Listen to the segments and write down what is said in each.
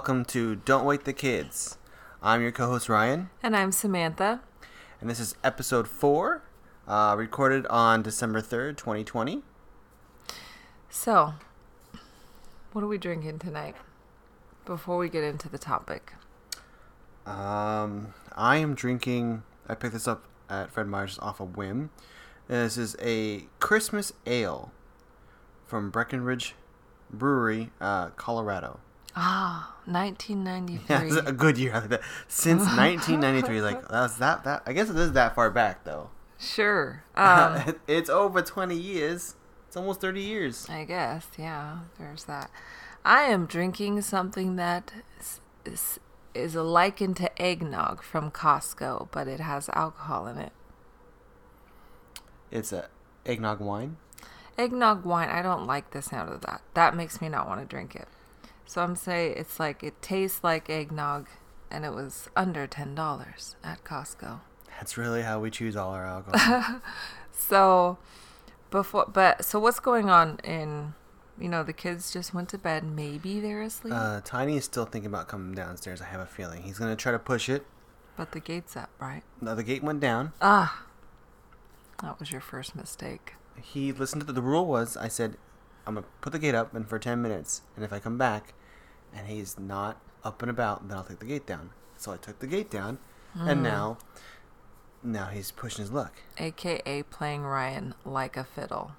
Welcome to Don't Wake the Kids. I'm your co-host Ryan, And I'm Samantha. and this is episode four, uh, recorded on December third, 2020. So, what are we drinking tonight? Before we get into the topic. Um, I am drinking. I picked this up at Fred Meyer's off a whim. This is a Christmas ale from Breckenridge Brewery, uh, Colorado. Ah, Yeah, 1993. it's a good year. Like that. Since 1993, like that's that that. I guess it is that far back though. sure. Um, it's over 20 years. It's almost 30 years. I guess, yeah, there's that. I am drinking something that is, is, is likened to eggnog from Costco, but it has alcohol in it. It's a eggnog wine. Eggnog wine, I don't like the sound of that. That makes me not want to drink it. So I'm saying it's like it tastes like eggnog and it was under $10 at Costco. That's really how we choose all our alcohol. So before but so what's going on in you know, the kids just went to bed. Maybe they're asleep, uh, Tiny is still thinking about coming downstairs. I have a feeling he's gonna try to push it. but the gate's up, right? Now the gate went down. Ah. That was your first mistake. He listened to the, the rule was I said I'm gonna put the gate up and for 10 minutes, and if I come back and he's not up and about, then I'll take the gate down. So I took the gate down, and hmm. now now he's pushing his luck. AKA playing Ryan like a fiddle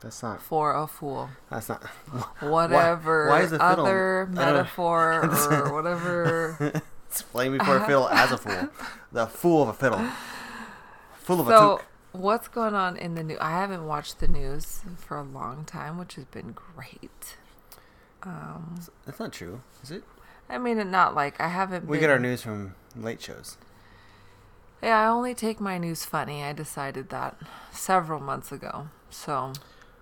That's not. for a fool. That's not. Whatever why is the fiddle- other I don't know. metaphor or whatever. It's playing before a fiddle as a fool. The fool of a fiddle. Fool of a so toque. what's going on in the news? I haven't watched the news for a long time, which has been great. Um, That's not true, is it? I mean, not like I haven't. We been, get our news from late shows. Yeah, I only take my news funny. I decided that several months ago. So,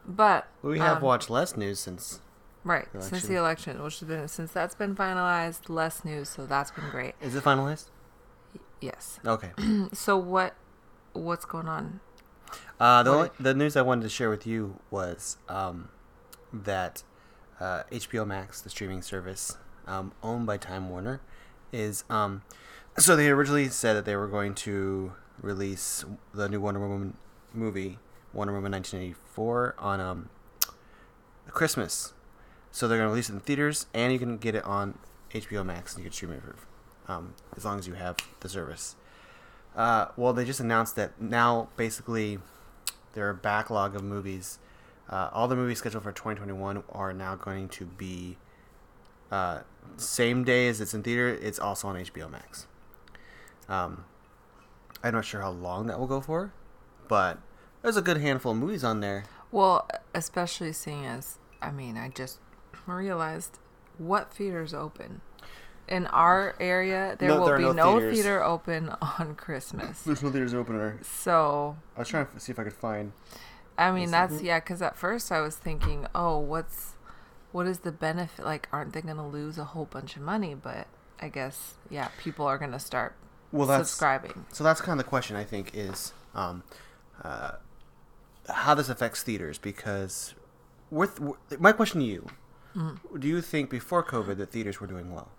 but We have um, watched less news since. right the since the election, which has been since that's been finalized, less news. So that's been great. Is it finalized? Yes. Okay. So what what's going on? Uh, the only, the news I wanted to share with you was um, that uh, HBO Max, the streaming service um, owned by Time Warner, is um, so they originally said that they were going to release the new Wonder Woman movie, Wonder Woman 1984, on um, Christmas. So they're going to release it in theaters, and you can get it on HBO Max, and you can stream it for, um, as long as you have the service. Uh, well, they just announced that now basically their backlog of movies, uh, all the movies scheduled for 2021 are now going to be uh, same day as it's in theater. It's also on HBO Max. Um, I'm not sure how long that will go for, but there's a good handful of movies on there. Well, especially seeing as I mean, I just realized what theaters open. In our area, there No, will there be no no, theater open on Christmas. There's no theaters open. So, I was trying to see if I could find. I mean, that's yeah. Because at first I was thinking, oh, what's what is the benefit? Like, aren't they going to lose a whole bunch of money? But I guess yeah, people are going to start Well, that's subscribing. So that's kind of the question I think is um, uh, how this affects theaters because with my question to you, Mm-hmm. do you think before COVID that theaters were doing well?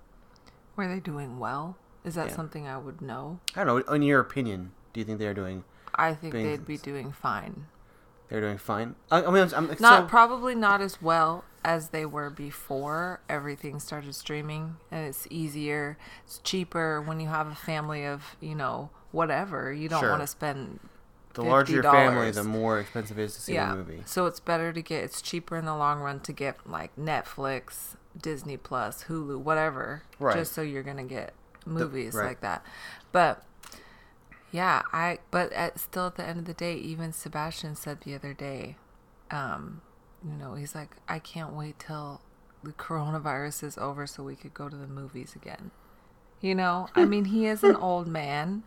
Were they doing well? Is that Yeah. something I would know? I don't know. In your opinion, do you think they're doing I think they'd be doing fine. They're doing fine? I, I mean, I'm, I'm Not so- probably not as well as they were before everything started streaming and it's easier, it's cheaper when you have a family of, you know, whatever. You don't Sure. want to spend the larger your family, the more expensive it is to see yeah. the movie. So it's better to get it's cheaper in the long run to get like Netflix, Disney Plus, Hulu, whatever. Right. Just so you're going to get movies right. like that. But yeah, I but at, still at the end of the day, even Sebastian said the other day, um, you know, he's like, I can't wait till the coronavirus is over so we could go to the movies again. You know, I mean, he is an old man,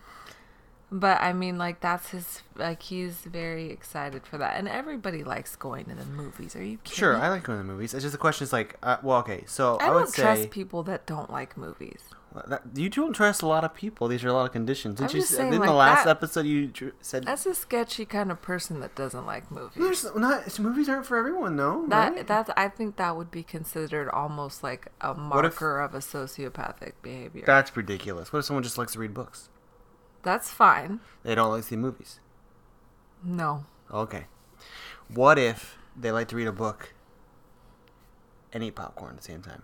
but I mean, like that's his like he's very excited for that, and everybody likes going to the movies. Are you kidding? Sure, I like going to the movies. It's just the question is like, uh, well, okay, so I I, don't would say, trust people that don't like movies. That, you don't trust a lot of people. These are a lot of conditions. Didn't I'm you saying, in the last that- episode you tr- said That's a sketchy kind of person that doesn't like movies. there's not movies aren't for everyone though. That right? that's I think that would be considered almost like a if- marker of a sociopathic behavior. That's ridiculous. What if someone just likes to read books? that's fine. They don't like to see movies. No. Okay. What if they like to read a book and eat popcorn at the same time?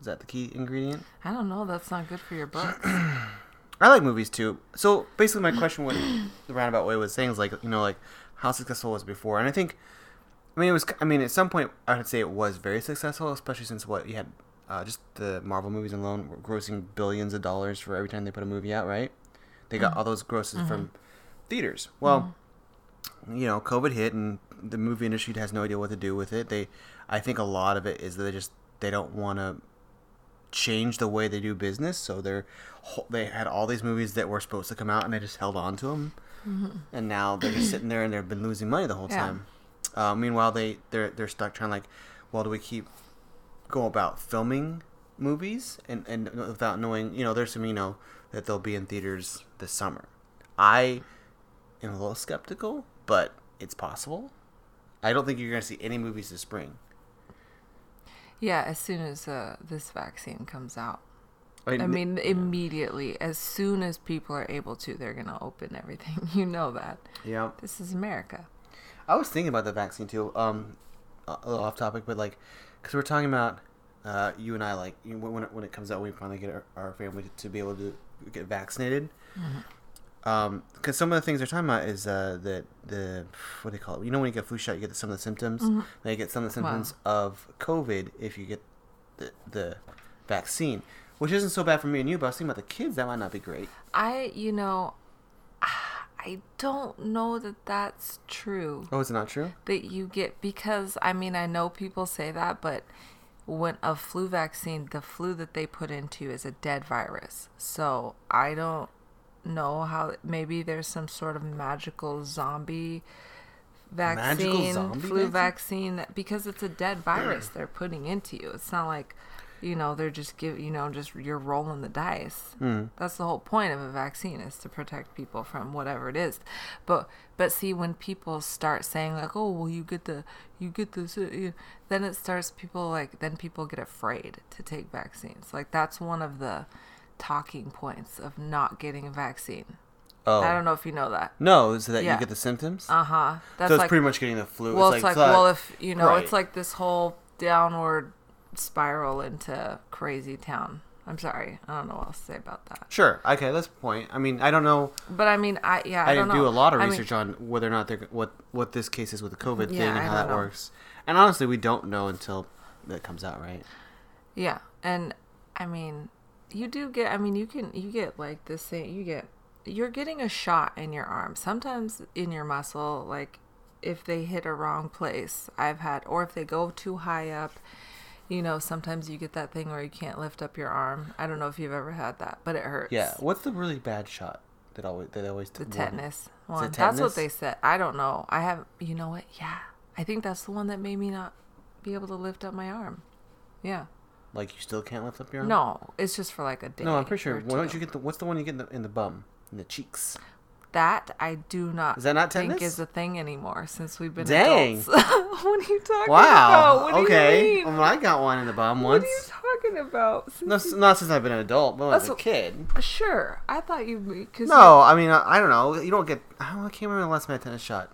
Is that the key ingredient? I don't know. That's not good for your book. I like movies too. So basically, my question, what the roundabout way was saying, is like, you know, like how successful was it before? And I think, I mean, it was. I mean, at some point, I would say it was very successful, especially since what you had, uh, just the Marvel movies alone were grossing billions of dollars for every time they put a movie out, right? They got mm-hmm. all those grosses from mm-hmm. theaters. Well, mm-hmm. you know, COVID hit, and the movie industry has no idea what to do with it. They, I think, a lot of it is that they just they don't want to change the way they do business. So they're they had all these movies that were supposed to come out, and they just held on to them. And now they're just sitting there, and they've been losing money the whole Yeah. time. Uh, meanwhile, they they're they're stuck trying like, well, do we keep go about filming movies and and without knowing, you know, there's some you know that they'll be in theaters this summer. I am a little skeptical, but it's possible. I don't think you're going to see any movies this spring. Yeah, as soon as uh, this vaccine comes out. I I mean, immediately, as soon as people are able to, they're going to open everything. You know that. yeah. This is America. I was thinking about the vaccine too. Um, a little off topic, but like, because we're talking about uh, you and I, like, you know, when it, when it comes out, we finally get our, our family to be able to get vaccinated. Um, because some of the things they're talking about is uh, that the what do they call it? You know, when you get a flu shot, you get some of the symptoms. They get some of the Wow. symptoms of COVID if you get the, the vaccine, which isn't so bad for me and you. But I was thinking about the kids. That might not be great. I, you know, I don't know that that's true. Oh, is it not true? that you get because I mean I know people say that, but when a flu vaccine, the flu that they put into is a dead virus. So I don't know how maybe there's some sort of magical zombie vaccine, zombie flu vaccine? vaccine that because it's a dead virus they're putting into you. It's not like you know they're just give you know just you're rolling the dice. That's the whole point of a vaccine is to protect people from whatever it is. But but see when people start saying like oh well you get the you get this uh, then it starts people like then people get afraid to take vaccines. Like that's one of the talking points of not getting a vaccine. Oh, I don't know if you know that. no, so that Yeah. you get the symptoms. Uh huh. That's so it's like pretty much getting the flu. well, it's like, so that- well, if you know, right. it's like this whole downward spiral into crazy town. I'm sorry, I don't know what else to say about that. Sure. Okay, that's the point. I mean, I don't know. But I mean, I yeah, I, I, didn't do a lot of I mean, research on whether or not they're what what this case is with the COVID Yeah, thing and I how that know. works. And honestly, we don't know until that comes out, right? Yeah, and I mean, you do get. I mean, you can you get like this thing. You get you're getting a shot in your arm. Sometimes in your muscle, like if they hit a wrong place. I've had, or if they go too high up. You know, sometimes you get that thing where you can't lift up your arm. I don't know if you've ever had that, but it hurts. Yeah. What's the really bad shot that always that always The tetanus one. That's tetanus? what they said. I don't know. I have. You know what? Yeah, I think that's the one that made me not be able to lift up my arm. Yeah. Like you still can't lift up your arm. No, it's just for like a day. No, I'm pretty sure. Why don't you get the? What's the one you get in the, in the bum, in the cheeks? That I do not. Is that not think tetanus? is a thing anymore since we've been Dang. adults. what are you talking Wow. about? What do okay. Well, I got one in the bum once. what are you talking about? Since No, not since I've been an adult, but when I was That's a kid. Sure, I thought you because No, I mean, I, I don't know. You don't get. I, don't, I can't remember the last time I had tetanus shot.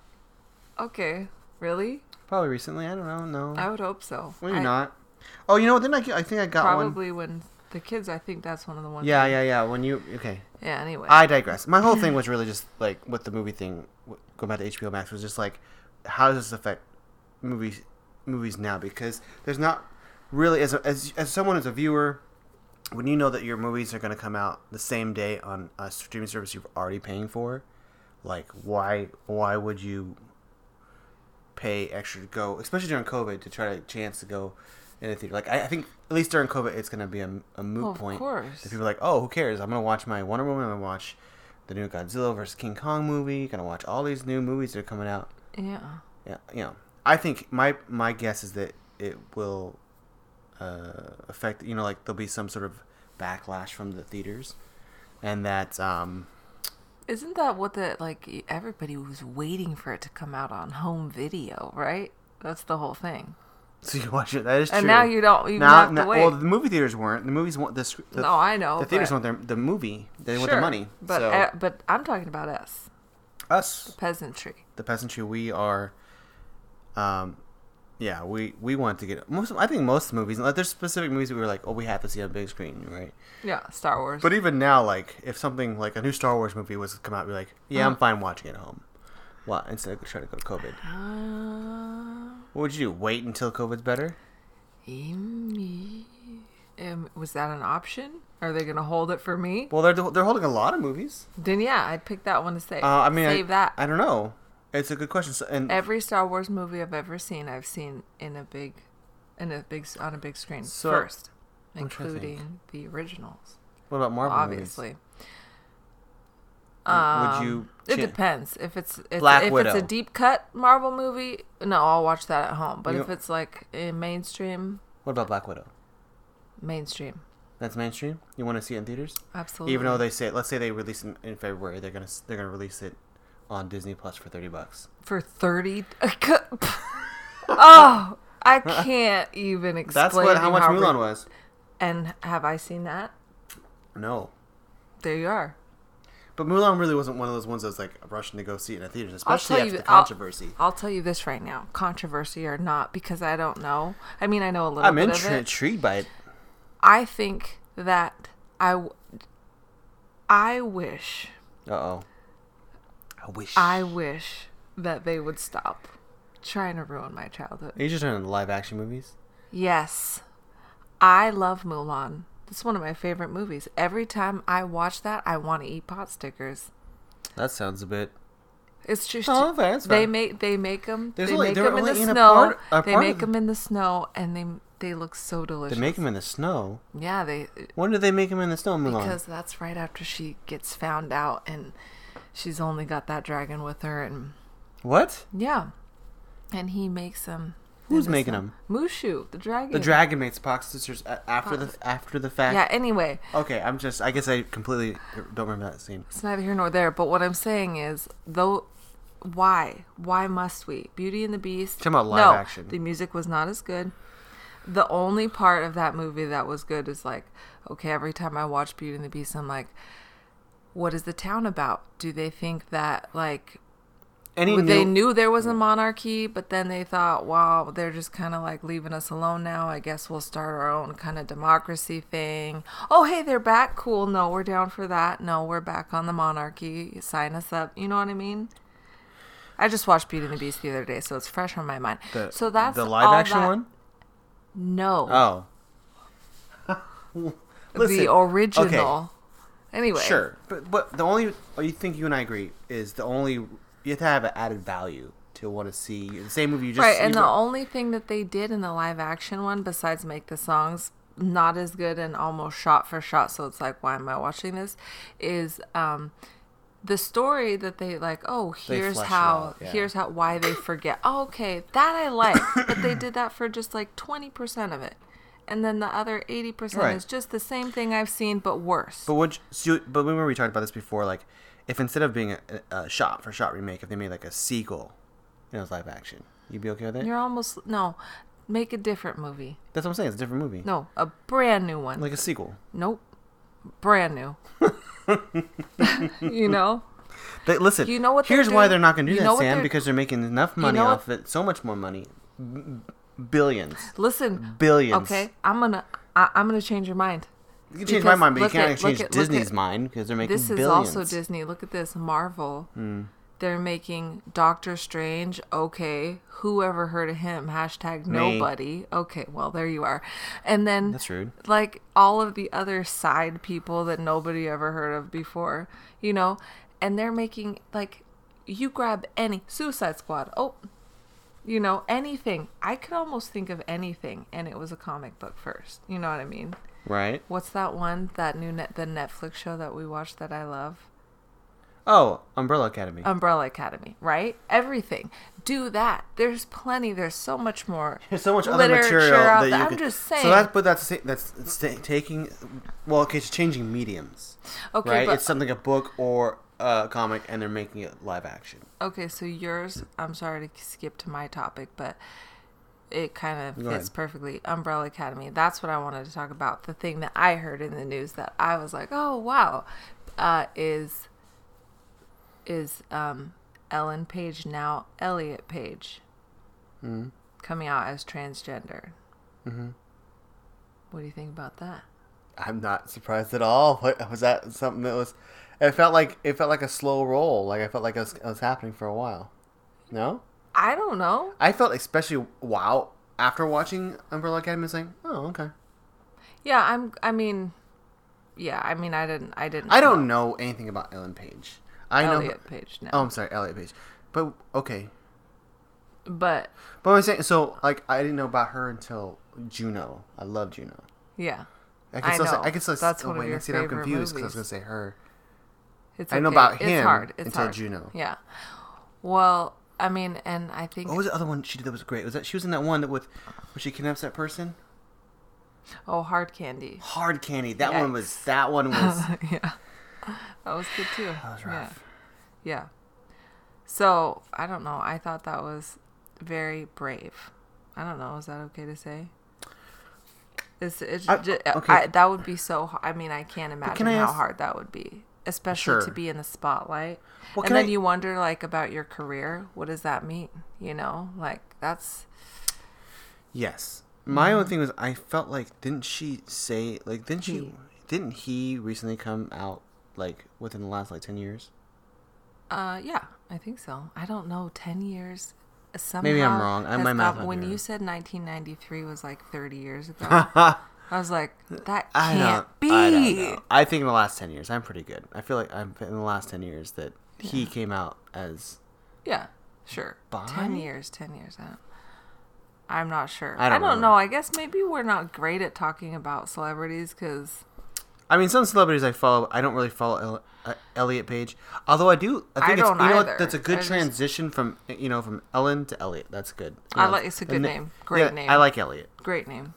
Okay, really? Probably recently. I don't know. No. I would hope so. Maybe I- not. Oh, you know what? Then I, I think I got one. Probably when the kids. I think that's one of the ones. Yeah, yeah, yeah. When you okay, Yeah. Anyway. I digress. My whole thing was really just like with the movie thing. Going back to HBO Max was just like, how does this affect movies movies now? Because there's not really as a, as as someone as a viewer, when you know that your movies are going to come out the same day on a streaming service you're already paying for, like why why would you pay extra to go, especially during COVID, to try to chance to go in a theater? Like I, I think at least during COVID, it's going to be a, a moot Well, of course. People are like, oh, who cares? I'm gonna watch my Wonder Woman. I'm gonna watch the new Godzilla versus King Kong movie. Gonna watch all these new movies that are coming out. yeah. Yeah, you know, I think my my guess is that it will uh, affect. You know, like there'll be some sort of backlash from the theaters, and that um, Isn't that what the like everybody was waiting for it to come out on home video, right? That's the whole thing. so you watch it. That is true. And true. now you don't you now, have to wait. well, the movie theaters weren't. The movies want this. The, no, I know. the theaters want their the movie. They want sure, the money. But so uh, but I'm talking about us, us, The peasantry. the peasantry, we are. Um, yeah, we we want to get most. I think most movies. Like, there's specific movies that we were like, oh, we have to see on big screen, right? Yeah, Star Wars. But even now, like if something like a new Star Wars movie was to come out, we're like, yeah, Uh. I'm fine watching it at home. What instead of trying to go to COVID? Uh, What would you do? Wait until COVID's better? um, was that an option? Are they gonna hold it for me? Well, they're they're holding a lot of movies. Then yeah, I'd pick that one to save. Uh, I mean, save I, that. I don't know. It's a good question. So, and Every Star Wars movie I've ever seen, I've seen in a big, in a big on a big screen So, first, I'm trying to think. including the originals, what about Marvel obviously. movies? Um, Would you? It depends. If it's if, Black if Widow. it's a deep cut Marvel movie, no, I'll watch that at home. But You- if it's like a mainstream, What about Black Widow? mainstream, That's mainstream. You want to see it in theaters, absolutely. even though they say, let's say they release it in February, they're gonna they're gonna release it on Disney Plus for thirty bucks. for thirty. oh, I can't even explain. That's what how much how Mulan was. And have I seen that? No, There you are. But Mulan really wasn't one of those ones that was like rushing to go see it in the theaters, especially after you- the I'll- controversy. I'll tell you this right now, controversy or not, because I don't know. I mean, I know a little bit. I'm intri- intrigued by it. I think that I, w- I wish, Uh oh. I wish. I wish that they would stop trying to ruin my childhood. Are you just turning live action movies? Yes, I love Mulan. It's one of my favorite movies. Every time I watch that, I want to eat pot stickers. That sounds a bit. It's just Oh, that's they fine. make they make them There's they only- make them in the in snow. part- they make them in the snow, and they they look so delicious. They make them in the snow. Yeah, they When did they make them in the snow, Mulan? because that's right after she gets found out and she's only got that dragon with her and what? yeah, and he makes them. Who's making them? Mushu, the dragon. The dragon makes pot stickers after the after the fact. Yeah. Anyway, Okay, I'm just. I guess I completely don't remember that scene. it's neither here nor there. But what I'm saying is, though, why? Why must we? Beauty and the Beast. Talking about live no, action. The music was not as good. The only part of that movie that was good is like, okay, every time I watch Beauty and the Beast, I'm like, what is the town about? Do they think that like Any new, they knew there was a monarchy, but then they thought, wow, they're just kind of like leaving us alone now. I guess we'll start our own kind of democracy thing. Oh, hey, they're back. Cool. No, we're down for that. No, we're back on the monarchy. Sign us up. You know what I mean? I just watched Beauty and the Beast the other day, so it's fresh on my mind. the, so that's the live action that- one. No, Oh. Listen, the original. Okay. Anyway, Sure, but but the only you think you and I agree is the only you have to have an added value to want to see the same movie you just right, and the only thing that they did in the live action one, besides make the songs not as good and almost shot for shot, so it's like, why am I watching this? Is um, the story that they like? Oh, here's how, out, yeah. here's how, why they forget. Oh, okay, that I like, but they did that for just like twenty percent of it, and then the other eighty percent Right. is just the same thing I've seen but worse. But you, so, but remember we talked about this before, like if instead of being a, a shot for shot remake, if they made like a sequel, you know, it's live action, you'd be okay with it. You're almost no, make a different movie. That's what I'm saying. It's a different movie, No, a brand new one. like a sequel. Nope. Brand new. you know? But listen, You know what Here's why they're not going to do You that, Sam, they're- because they're making enough money know what- off it. So much more money, B- billions, Listen. billions. Okay, I'm gonna I, I'm gonna change your mind. You can change my mind, but you can't at- change at- Disney's at- mind because they're making This is billions. Hmm. also Disney. Look at this, Marvel. They're making Doctor Strange. Okay, whoever heard of him? Hashtag Me. nobody. Okay, well there you are. And then That's rude. like all of the other side people that nobody ever heard of before, you know, and they're making like you grab any Suicide Squad. Oh, you know, anything. I could almost think of anything and it was a comic book first. You know what I mean? Right? What's that one that new net the Netflix show that we watched that I love? Oh, Umbrella Academy. Umbrella Academy, right? Everything. Do that. There's plenty. There's so much more. There's so much other material out that you I'm can. just saying. So that's but that's that's taking. Well, okay, it's changing mediums, okay, right? but it's something a book or a comic, and they're making it live action. okay. So yours. I'm sorry to skip to my topic, but it kind of Go fits ahead. perfectly. Umbrella Academy. That's what I wanted to talk about. The thing that I heard in the news that I was like, oh wow, uh, is is um, Ellen Page now Elliot Page Mm-hmm. coming out as transgender. Mm-hmm. What do you think about that? I'm not surprised at all. What was that? Something that was. It felt like it felt like a slow roll. Like I felt like it was, it was happening for a while. No, I don't know. I felt especially wow after watching Umbrella Academy. It's like, oh okay. Yeah, I'm. I mean, yeah. I mean, I didn't. I didn't. I don't know anything about Ellen Page. I know. Elliot Page now, Oh, I'm sorry, Elliot Page. But okay. but But I'm saying so. Like I didn't know about her until Juno. I love Juno. yeah, I can I still say know. I can still. That's oh, one of your see, now I'm favorite confused because I was gonna say her. it's. I know about It's him hard. It's until hard. Juno. Yeah. Well, I mean, and I think. What was the other one she did that was great? Was that she was in that one that with where she kidnaps that person? Oh, hard candy. Hard Candy. That one was. That one was. yeah, that was good too. That was Yeah. rough. Yeah. So I don't know. I thought that was very brave. I don't know. Is that okay to say? It's, it's I- ju- okay. I, that would be so. I mean, I can't imagine I how ask- hard that would be, especially Sure. to be in the spotlight. Well, and then I- you wonder, like, about your career. What does that mean? You know, like that's Yes. My Mm-hmm. only thing was I felt like didn't she say like didn't she He. didn't he recently come out like within the last like ten years? Uh, yeah, I think so. I don't know. Ten years. Somehow Maybe I'm wrong. I- my math when you said 1993 was like 30 years ago, I I was like, that don't. can't be. I don't know. I think in the last ten years I'm pretty good. I feel like I'm in the last ten years that he came out as Yeah, sure. Ten years. Ten years. I don't, I'm not sure. I I don't don't, know. I guess maybe we're not great at talking about celebrities because I mean, some celebrities I follow, I don't really follow El- uh, Elliot Page. Although I do, I I think it's don't you know either. that's a good I just- transition from you know from Ellen to Elliot. That's good. You I know, like- it's a good name. Great yeah, name. I like Elliot. great name.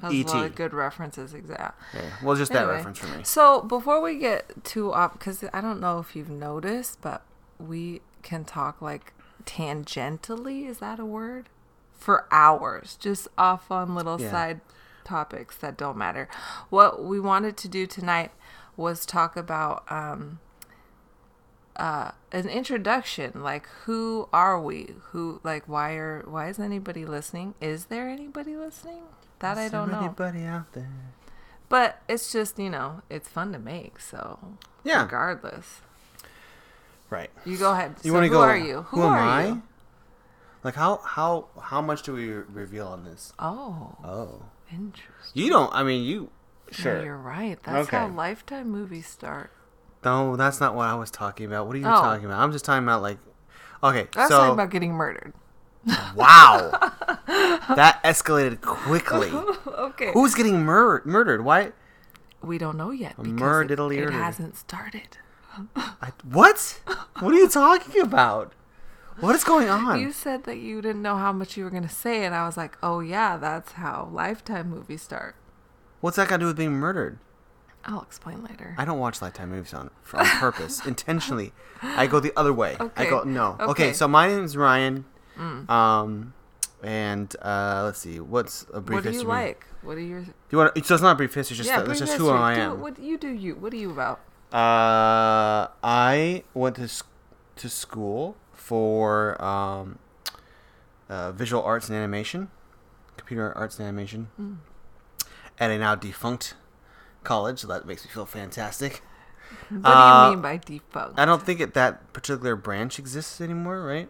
Has E.T.. a lot of good references. Exact. Yeah. Well, just that reference for me. So before we get too off, because I don't know if you've noticed, but we can talk like tangentially. Is that a word? For hours, just off on little Yeah. side topics that don't matter. What we wanted to do tonight was talk about um, uh, an introduction. Like, who are we? Who like why are why is anybody listening? Is there anybody listening? That I don't know. Anybody out there? But it's just, you know, it's fun to make. So, Yeah. regardless. Right. You go ahead. You so want to who go? are you? Who, am are I? you? Like how how how much do we reveal on this? Oh, Oh, interesting. you don't. I mean, you. Sure. you're right. That's how Lifetime movies start. No, that's not what I was talking about. What are you Oh. talking about? I'm just talking about like. Okay, I was so talking about getting murdered. Wow, that escalated quickly. okay. Who's getting mur- murdered? Why? we don't know yet because it, it hasn't started. I, what? What are you talking about? What is going on? You said that you didn't know how much you were going to say, and I was like, oh, yeah, that's how Lifetime movies start. What's that got to do with being murdered? I'll explain later. I don't watch Lifetime movies on on purpose, intentionally. I go the other way. I go no. Okay. Okay. so my name is Ryan. Um, and uh, let's see, what's a brief what do you history? like? What are your. You want? So it's not a brief history. It's just yeah, that's just history. who I Do am. What you do you? What are you about? Uh, I went to to school for um, uh, visual arts and animation, computer arts and animation, Mm. at a now defunct college. So that makes me feel fantastic. What do Uh, you mean by defunct? I don't think it, that particular branch exists anymore, right?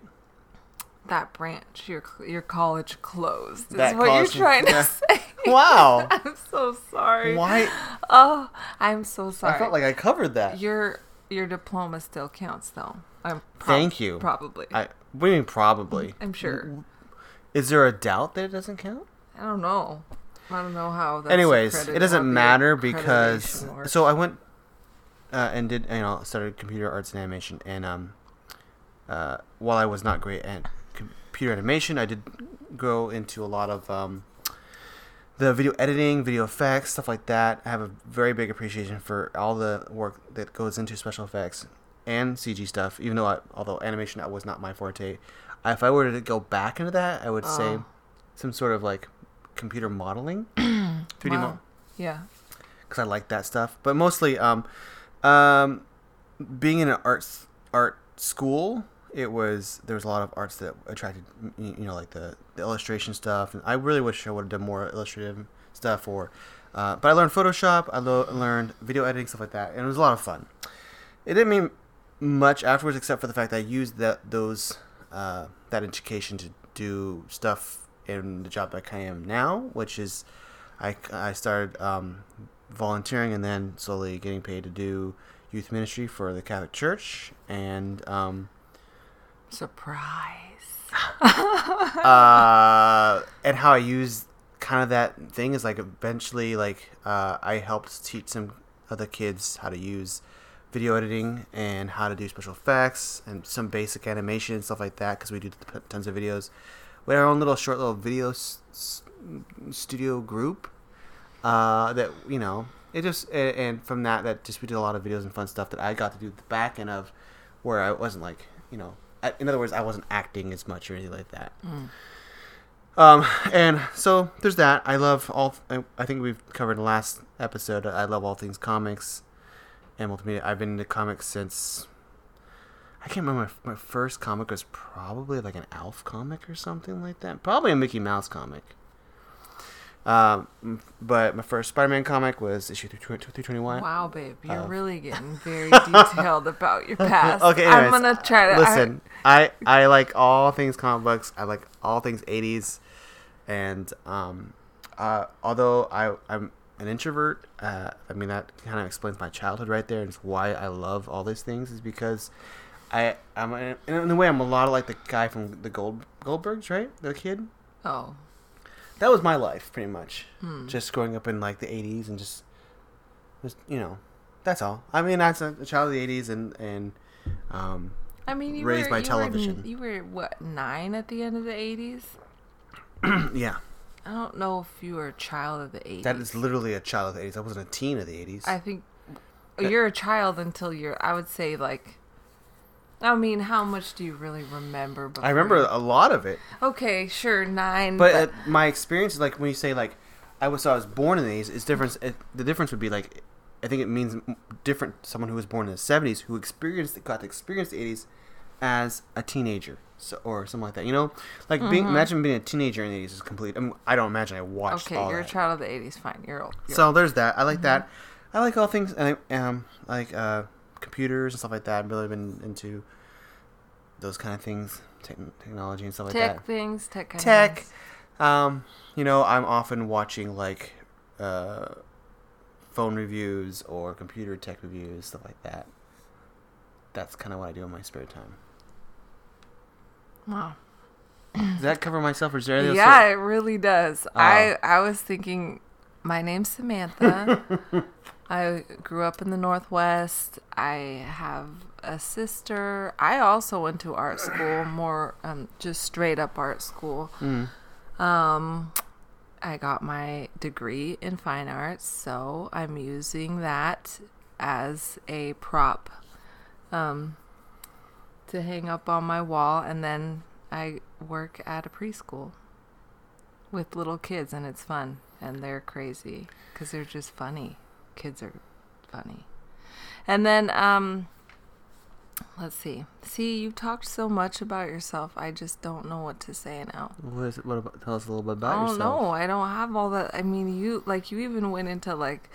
That branch, your your college closed. Is That what you're trying yeah. to say. Wow. I'm so sorry. Why? Oh, I'm so sorry. I felt like I covered that. your your diploma still counts, though. I'm Thank you. Probably. I, what do you mean probably? I'm sure. Is there a doubt that it doesn't count? I don't know. I don't know how. That's Anyways, it doesn't matter because works. so I went uh, and did you know started computer arts and animation. And um, uh, while I was not great at computer animation, I did go into a lot of um, the video editing, video effects, stuff like that. I have a very big appreciation for all the work that goes into special effects and CG stuff. Even though, I, although animation that was not my forte, if I were to go back into that, I would say Oh. some sort of like computer modeling, 3D Wow. model Yeah. because I like that stuff. But mostly, um, um, being in an arts art school, it was there was a lot of arts that attracted you know like the, the illustration stuff. And I really wish I would have done more illustrative stuff. Or, uh, but I learned Photoshop. I lo- learned video editing stuff like that, and it was a lot of fun. It didn't mean much afterwards, except for the fact that I used that those uh, that education to do stuff in the job that I am now, which is I, I started um, volunteering and then slowly getting paid to do youth ministry for the Catholic Church and um, Surprise. uh, and how I use kind of that thing is like eventually like uh, I helped teach some other kids how to use video editing and how to do special effects and some basic animation and stuff like that because we do tons of videos. We had our own little short little video s- studio group uh, that you know it just a- and from that that just we did a lot of videos and fun stuff that I got to do the back end of where I wasn't like you know in other words I wasn't acting as much or anything like that. Um, and so there's that. I love all. I, I think we've covered in the last episode. I love all things comics and multimedia. I've been into comics since. I can't remember. My, my first comic was probably like an Alf comic or something like that. Probably a Mickey Mouse comic. Um, but my first Spider-Man comic was issue 321. Wow, babe, you're Uh, really getting very detailed about your past. Okay, I'm gonna try to Listen, I, I like all things comic books. I like all things 80s. And um, uh, although I, I'm an introvert, uh, I mean, that kind of explains my childhood right there. And it's why I love all these things is because I, I'm, in a way, I'm a lot of like the guy from the Gold Goldbergs, right? The kid. Oh, That was my life, pretty much. Hmm. Just growing up in like the 80s and just, just you know, that's all. I mean, that's a, a child of the 80s and, and, um, I mean, you Raised were, by you television. Were, you were what nine at the end of the '80s? yeah. I don't know if you were a child of the '80s. That is literally a child of the 80s. I wasn't a teen of the 80s. I think you're a child until you're. I would say like. I mean, how much do you really remember? Before I remember a lot of it. Okay, sure, nine. But, But, uh, my experience is like when you say like I was so I was born in the 80s, it's different. It, the difference would be like I think it means different someone who was born in the 70s who experienced got to experience the 80s as a teenager. So, or something like that, you know, like being imagine being a teenager in the 80s is complete. I, mean, I don't imagine I watched okay, you're that. a child of the '80s. Fine, you're old. You're So there's that. I like that. I like all things and I, um like uh computers and stuff like that. I've really been into those kind of things, tech technology and stuff like that. tech things, tech. kind of Tech. Um, you know, I'm often watching like uh phone reviews or computer tech reviews, stuff like that. That's kind of what I do in my spare time. Wow. Does that cover myself, or is there anything else? Yeah, it really does. Oh. I I was thinking, my name's Samantha. I grew up in the Northwest. I have a sister. I also went to art school, more um, just straight up art school. Mm. Um, I got my degree in fine arts, so I'm using that as a prop um, to hang up on my wall, and then I work at a preschool with little kids, and it's fun, and they're crazy because they're just funny. Kids are funny, and then um. Let's see. See, you talked so much about yourself. I just don't know what to say now. What is it? What about? Tell us a little bit about I don't yourself. know. I don't have all that. I mean, you like you even went into like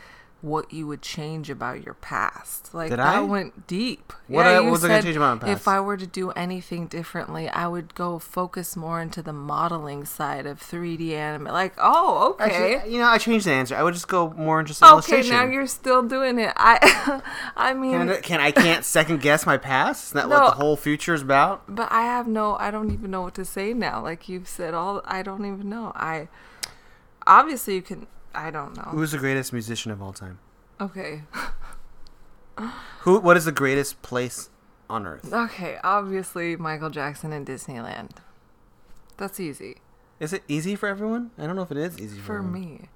what you would change about your past. Like Did that I? went deep. What yeah, I- was I gonna change about my past? If? I were to do anything differently, I would go focus more into the modeling side of 3D anime. Like, oh, okay. Actually, you know, I changed the answer. I would just go more into Okay, illustration. now you're still doing it. I, I mean, Can I, can I can't second guess my past? Isn't that No. what the whole future is about? But I have no, I don't even know what to say now. Like you've said all, I don't even know. I, obviously you can, I don't know. Who's the greatest musician of all time? Okay. Who? What is the greatest place on earth? Okay, obviously Michael Jackson and Disneyland. That's easy Is it easy for everyone? I don't know if it is easy for, for me.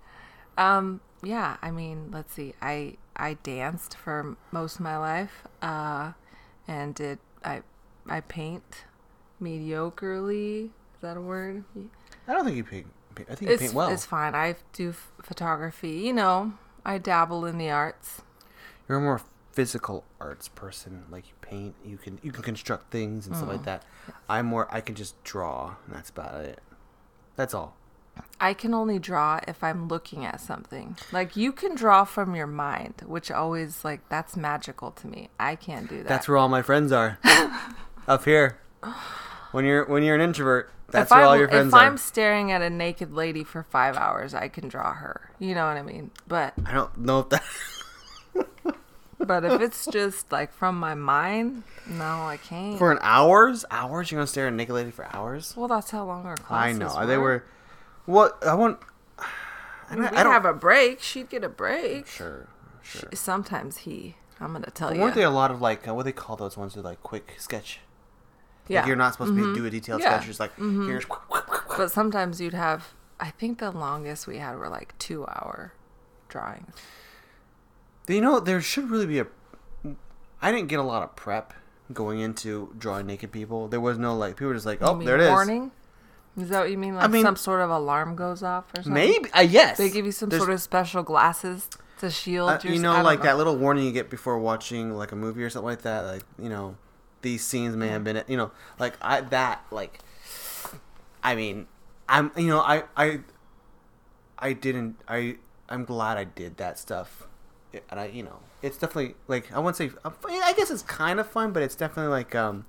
Um, yeah, I mean, let's see. I I danced for most of my life, uh, and did I I paint mediocrely. Is that a word? I don't think you paint. I think you It's paint well. it's fine. I do photography. You know, I dabble in the arts. You're a more physical arts person. Like you paint, you can you can construct things and stuff like mm. that. I'm more. I can just draw, and that's about it. That's all. I can only draw if I'm looking at something. Like you can draw from your mind, which always like that's magical to me. I can't do that. That's where all my friends are. Up here. When you're when you're an introvert, that's if where I'm, all your friends if are. I'm staring at a naked lady for five hours, I can draw her. You know what I mean? But I don't know if that. but if it's just like from my mind, no, I can't. for an hours, hours, you're gonna stare at a naked lady for hours. well, that's how long our classes. I know were. they were. What I want. I, I don't, mean, I we'd don't. have a break. She'd get a break. sure, sure. Sometimes he. I'm gonna tell But you. weren't there a lot of like uh, what do they call those ones with like quick sketch? Yeah. Like you're not supposed to be, do a detailed Yeah. sketch. Just like here's. But sometimes you'd have. I think the longest we had were like two hour drawings. You know, there should really be a. I didn't get a lot of prep going into drawing naked people. There was no like people were just like, oh, there it is. warning? Is that what you mean? Like mean- some sort of alarm goes off or something? Maybe uh, yes. They give you some There's- sort of special glasses to shield uh, you know, I like that little warning you get before watching like a movie or something like that. Like you know, these scenes may have been you know like I that like. I mean, I'm you know I I. I didn't I I'm glad I did that stuff, and I you know it's definitely like I wouldn't say I guess it's kind of fun, but it's definitely like um.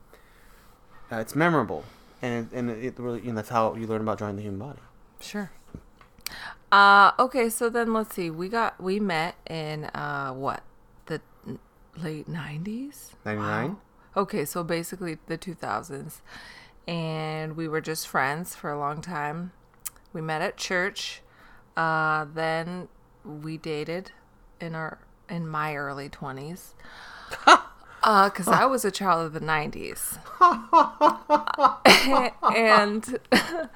Uh, it's memorable, and and it really you know that's how you learn about drawing the human body. Sure. Uh okay, so then let's see. We got we met in uh what? The late 90s? 99? Okay, so basically the 2000s. And we were just friends for a long time. We met at church. Uh then we dated in our in my early 20s. Uh, cause I was a child of the '90s, and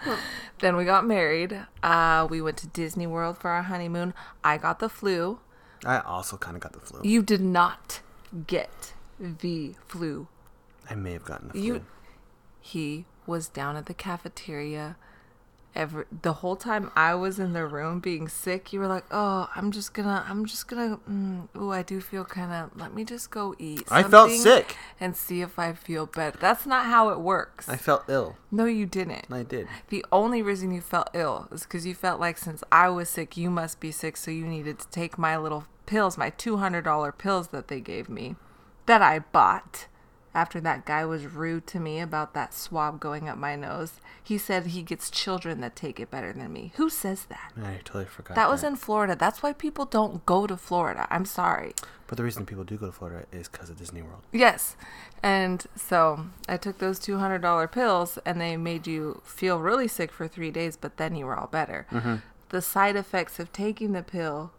then we got married. Uh, we went to Disney World for our honeymoon. I got the flu. I also kind of got the flu. You did not get the flu. I may have gotten the flu. You, he was down at the cafeteria. Every the whole time I was in the room being sick, you were like, "Oh, I'm just gonna, I'm just gonna, mm, ooh, I do feel kind of. Let me just go eat." I felt sick. and see if I feel better. That's not how it works. I felt ill. no, you didn't. I did. The only reason you felt ill is because you felt like since I was sick, you must be sick, so you needed to take my little pills, my $200 pills that they gave me, that I bought after that guy was rude to me about that swab going up my nose. He said he gets children that take it better than me. Who says that? I totally forgot. That was in Florida. That's why people don't go to Florida. I'm sorry. But the reason people do go to Florida is because of Disney World. Yes. And so I took those $200 pills and they made you feel really sick for three days, but then you were all better. Mm-hmm. The side effects of taking the pill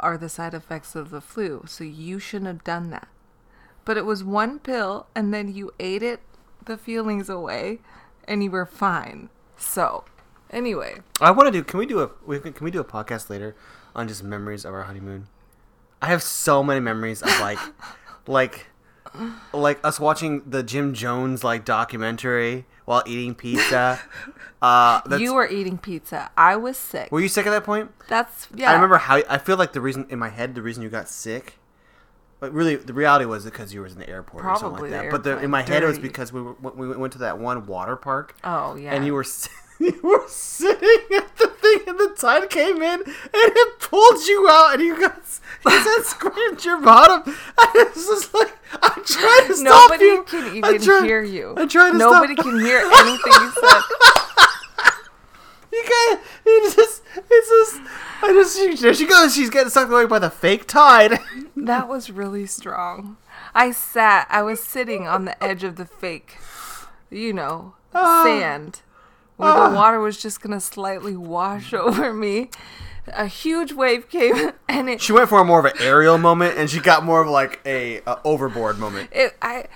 are the side effects of the flu. So you shouldn't have done that. But it was one pill and then you ate it, the feelings away, and you were fine. So, anyway, I want to do. Can we do a? we Can can we do a podcast later on just memories of our honeymoon? I have so many memories of like, like, like us watching the Jim Jones like documentary while eating pizza. Uh, you were eating pizza. I was sick. were you sick at that point? That's, yeah. I remember how I feel like the reason in my head the reason you got sick, but really the reality was because you were in the airport or something Probably like that. But the, in airplane. my head it was because we were, we went to that one water park Oh, yeah. and you were you were sitting at the thing and the tide came in and it pulled you out and you got you said scraped your bottom and it's just like I'm trying to stop Nobody you. can I'm even trying- hear you. I'm trying to Nobody stop. can hear anything you said. You can't. It's just. It's just. I just. She, there she goes. She's getting sucked away by the fake tide. That was really strong. I sat, I was sitting on the edge of the fake, you know, Ah. sand. where Ah. the water was just gonna slightly wash over me. A huge wave came and it She went for a more of an aerial moment, and she got more of like a, a overboard moment. it I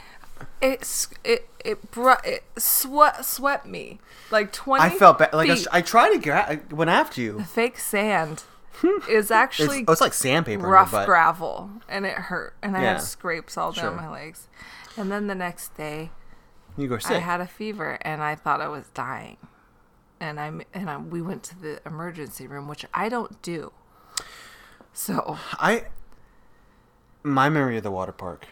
it it it brought it swept swept me like twenty. I felt bad. Like I. I tried to get, I went after you. fake sand is It's, actually oh, it's like sandpaper. rough gravel, and it hurt, and I had scrapes all Sure. down my legs. And then the next day, You go sick. I had a fever, and I thought I was dying. And I and I, we went to the emergency room, which I don't do. So I my memory of the water park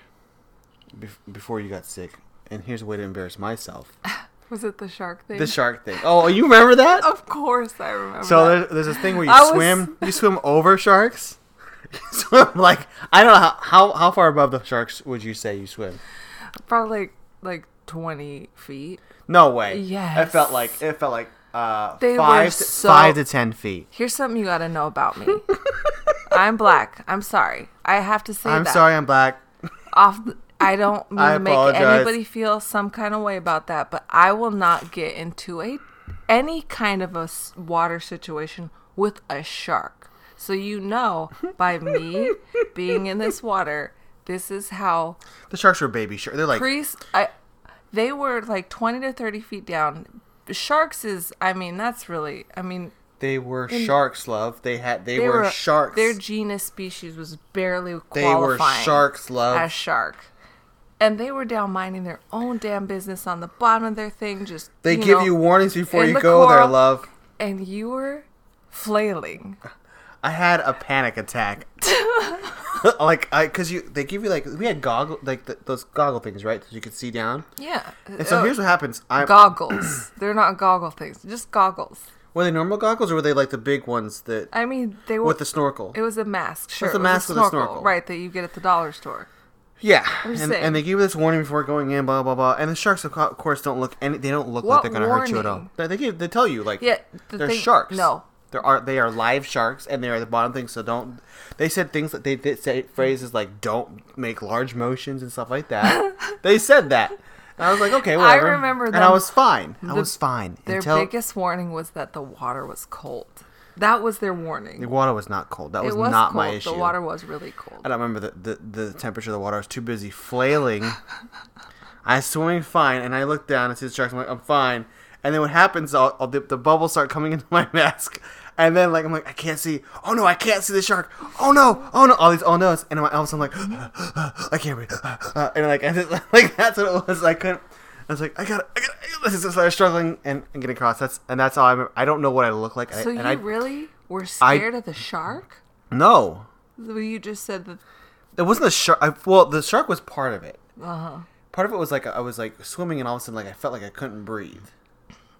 bef- before you got sick, and here's a way to embarrass myself: was it the shark thing? the shark thing. Oh, you remember that? Of course, I remember. So that. there's, there's this thing where you I was- swim, you swim over sharks. You swim like I don't know how, how how far above the sharks would you say you swim? probably like like twenty feet. No way. Yes. It felt like it felt like uh They five to, so- five to ten feet. Here's something you got to know about me. I'm black. I'm sorry. I have to say I'm that. sorry, I'm black. Off. The, I don't mean I to make apologize. anybody feel some kind of way about that, but I will not get into a any kind of a water situation with a shark. So you know, by me being in this water, this is how The sharks were baby sharks. They're like Crease, I, they were like 20 to 30 feet down. Sharks is, I mean, that's really, I mean, they were sharks, love. They had they, they were, were, sharks. Their genus species was barely they were sharks, love. as shark. And they were down minding their own damn business on the bottom of their thing, just they you give know, you warnings before you the go there, love. and you were flailing. I had a panic attack. like I, cause you, they give you like we had goggle, like the, those goggle things, right? So you could see down. Yeah. And so Uh, here's what happens. I goggles. They're not goggle things, just goggles. were they normal goggles or were they like the big ones that I mean, they were. with the snorkel? it was a mask, sure. a it was mask with a snorkel. right? That you get at the dollar store. Yeah, and, and they give you this warning before going in, blah blah blah. And the sharks, of course, don't look any. They don't look like they're gonna hurt you at all. They, they give, they tell you like Yeah, the they're thing- sharks. no. there are they are live sharks, and they are the bottom thing. So don't. They said things that they did say phrases like "don't make large motions" and stuff like that. they said that. And I was like, okay, whatever. I remember and I was fine. I the- was fine Their until biggest warning was that the water was cold. That was their warning. the water was not cold. That was, was not cold. my issue. The water was really cold. I don't remember the, the, the temperature of the water. I was too busy flailing. I was swimming fine, and I looked down and see the sharks. I'm like, I'm fine. And then what happens? I'll the, the bubbles start coming into my mask, and then like I'm like, I can't see. Oh no, I can't see the shark. Oh no, oh no, all these oh no's, and then all of a sudden I'm like, I can't breathe, and like I just, like that's what it was. I couldn't. I was like, I gotta, I gotta. I just started struggling and, and getting across. That's and that's all I. Remember. I don't know what I look like. so I, you I really were scared of the shark? no. You just said that. It wasn't the shark. I, well, the shark was part of it. Uh huh. part of it was like I was like swimming and all of a sudden like I felt like I couldn't breathe.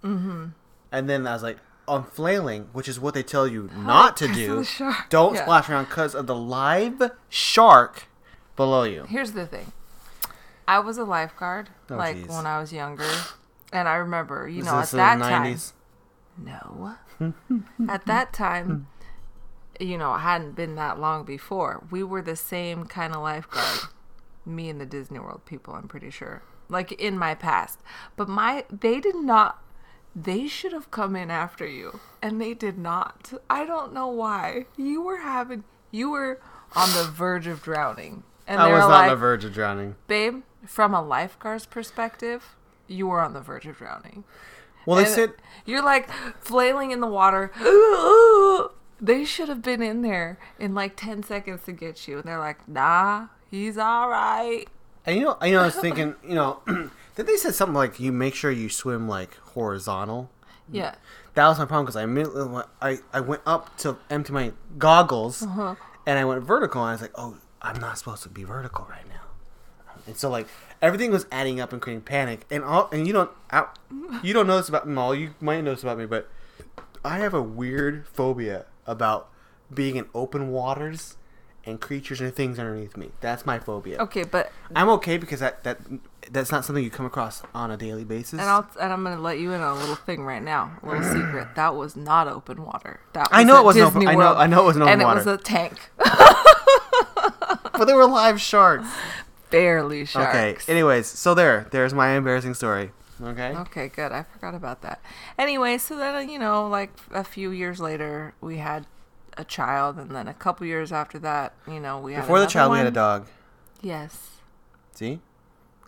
Mm-hmm. And then I was like, I'm flailing, which is what they tell you not to do. the shark. Don't Yeah. splash around because of the live shark below you. Here's the thing. I was a lifeguard, Oh, like jeez. when I was younger, and I remember, you Is know, at that the time. No. At that time, you know, it hadn't been that long before. We were the same kind of lifeguard. Me and the Disney World people, I'm pretty sure. Like in my past. But my they did not they should have come in after you and they did not. I don't know why. You were having you were on the verge of drowning. And I was on like, the verge of drowning. babe, from a lifeguard's perspective, you were on the verge of drowning. Well, they And said you're like flailing in the water. They should have been in there in like 10 seconds to get you. And they're like, nah, he's all right. And you know, you know, I was thinking, you know, did they said something like you make sure you swim like horizontal? Yeah. That was my problem because I immediately went, I I went up to empty my goggles, Uh-huh. and I went vertical, and I was like, oh, I'm not supposed to be vertical right now. And so like everything was adding up and creating panic, and all and you don't I, you don't know this about me, all you might know this about me, but I have a weird phobia about being in open waters and creatures and things underneath me. That's my phobia. Okay, but I'm okay because that that that's not something you come across on a daily basis. and I'll and I'm gonna let you in on a little thing right now, a little secret. That was not open water. That I know it wasn't Disney open- I know- I know it wasn't open and water. it was a tank, but they were live sharks. barely sharks. Okay. Anyways, so there, there's my embarrassing story. Okay. Okay, good. I forgot about that. Anyway, so then you know, like a few years later, we had a child, and then a couple years after that, you know, we had Before the child, we had a dog. Yes, See,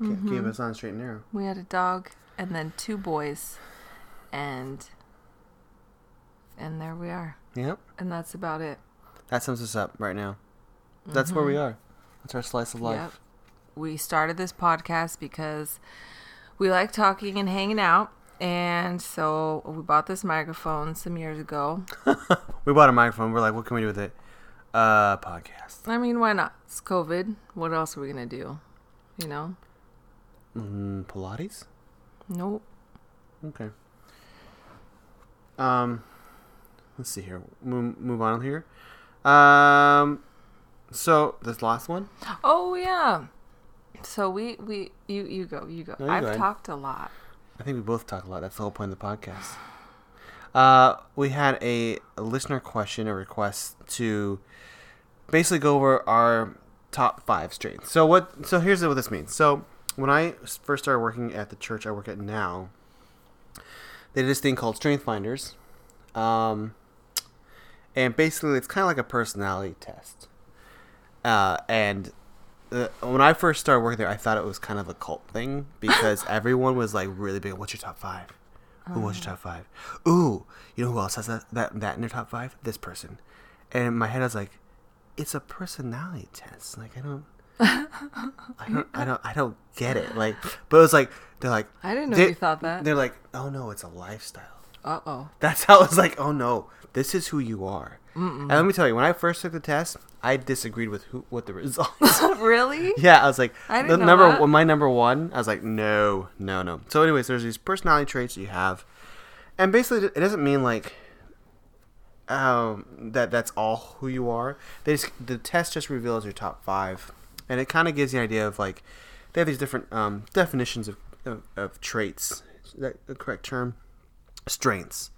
Mm-hmm. keep us on straight and narrow. we had a dog, and then two boys, and and there we are, Yep. and that's about it. That sums us up right now. That's where we are. That's our slice of life. We started this podcast because we like talking and hanging out. And so we bought this microphone some years ago. We bought a microphone. We're like, what can we do with it? Uh, podcast. I mean, why not? It's COVID. What else are we going to do? You know? Mm, Pilates. Nope. Okay. Um, let's see here. Move, move on here. Um, so this last one. Oh, yeah. So we, we you, you go, you go. No, I've talked a lot. I think we both talk a lot. That's the whole point of the podcast. Uh, we had a, a listener question, a request to basically go over our top five strengths. So what? So here's what this means. So when I first started working at the church I work at now, they did this thing called Strength Finders, um, and basically it's kind of like a personality test. Uh, and uh, when I first started working there, I thought it was kind of a cult thing because everyone was like really big. What's your top five? Ooh, what's your top five? Ooh, you know who else has that, that that in their top five? This person. And in my head, I was like, it's a personality test. Like I don't, I don't, I don't, I don't get it. Like, but it was like they're like, I didn't know they- you thought that. They're like, oh no, it's a lifestyle. Uh oh. That's how I was like, oh no, this is who you are. And let me tell you, when I first took the test, I disagreed with who with the results. really? yeah, I was like, I the number that. my number one. I was like, no, no, no. So, anyways, there's these personality traits that you have, and basically, it doesn't mean like um, that that's all who you are. They just, the test just reveals your top five, and it kind of gives you an idea of like they have these different um, definitions of, of, of traits. Is that the correct term? Strengths.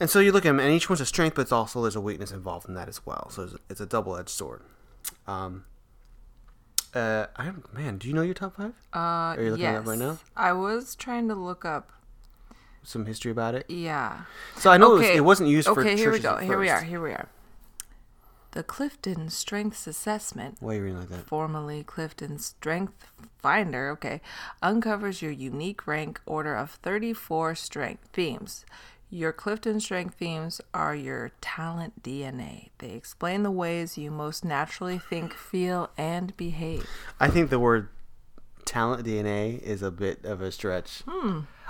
And so you look at them, and each one's a strength, but it's also there's a weakness involved in that as well. So it's, it's a double-edged sword. Um, uh, I man, do you know your top five? Uh, Are you looking it up right now? I was trying to look up. Some history about it. Yeah. So I know it, was, it wasn't used for okay here we go here we are here we are the clifton strengths assessment Why are you reading like that? formerly clifton strength finder okay uncovers your unique rank order of 34 strength themes your clifton strength themes are your talent dna they explain the ways you most naturally think feel and behave I think the word talent DNA is a bit of a stretch.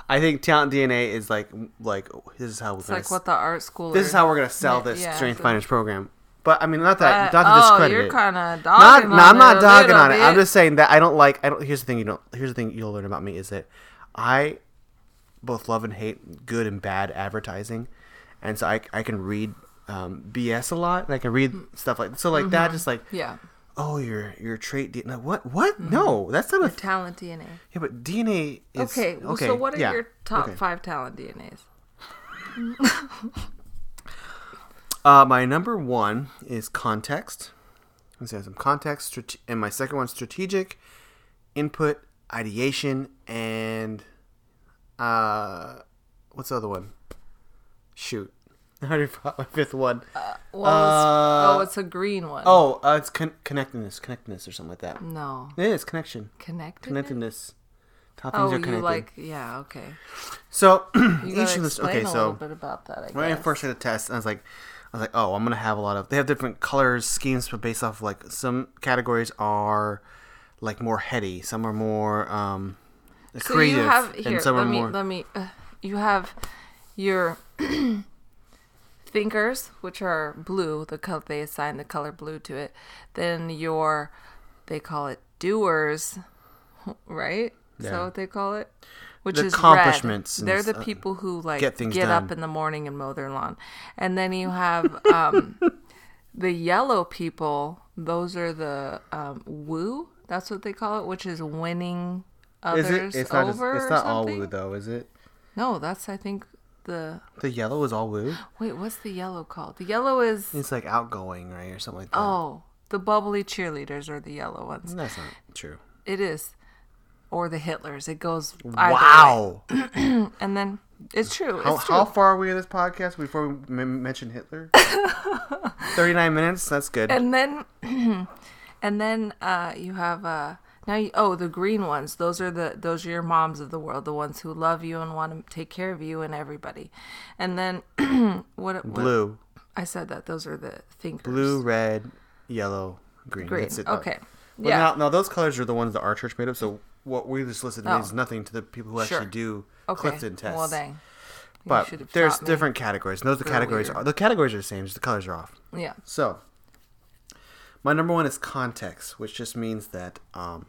I think talent DNA is like like this is how we're Hmm. it's gonna like what the art school this is how we're gonna sell this yeah, Strength so- Finders program. But I mean, not that But- not to oh, discredit you're it. kind of not, dogging no, on I'm not dogging on it. I'm just saying that I don't like. I don't. Here's the thing. You don't. Here's the thing you'll learn about me is that I both love and hate good and bad advertising, and so I I can read um, BS a lot, and I can read stuff like so like Mm-hmm. that. Just like yeah oh, your your trait. D- no, what what? No, that's not a. Talent dna yeah, but DNA is Okay, well, okay. so what are yeah, your top okay. five talent DNAs? Uh, my number one is context. Let's have some context, and my second one strategic, input, ideation, and uh, what's the other one? Shoot, I already forgot my fifth one. Well, Uh, it's, oh, it's a green one. oh, uh, it's con- connectedness, connectedness, or something like that. no, It is connection, connected. connectedness. How things Oh, are you like yeah, okay. so You each of this. Okay, a little bit about that. I When I first did the test, I was like, I was like, oh, I'm gonna have a lot of. They have different colors schemes, but based off like some categories are like more heady, some are more um, so creative, you have here. and some let are me more. let me. Uh, you have your thinkers, which are blue. The color they assign the color blue to it. Then your, they call it doers, right? Is that what they call it? Which The is accomplishments red. They're the uh, people who like get get up in the morning and mow their lawn, and then you have um, the yellow people. Those are the um, woo. That's what they call it, which is winning is others it? It's not. Just, over. it's not all woo though, is it? No, that's I think the The yellow is all woo. wait. What's the yellow called? The yellow is It's like outgoing, right, or something like that. oh, the bubbly cheerleaders are the yellow ones. that's not true. It is. Or the Hitlers. It goes Wow. and then it's true. How, It's true. how far are we in this podcast before we m- mention Hitler? 39 minutes? That's good. and then and then uh you have uh now you, oh the green ones those are the those are your moms of the world the ones who love you and want to take care of you and everybody and then what, what Blue. i said that those are the thinkers Blue, red, yellow, green. green okay yeah now, now, those colors are the ones that our church made up, so what we just listed Oh. means nothing to the people who actually do okay Clifton tests. well dang But there's me. different categories. And those the categories weird. are the categories are the same, just the colors are off. yeah So, my number one is context, which just means that um,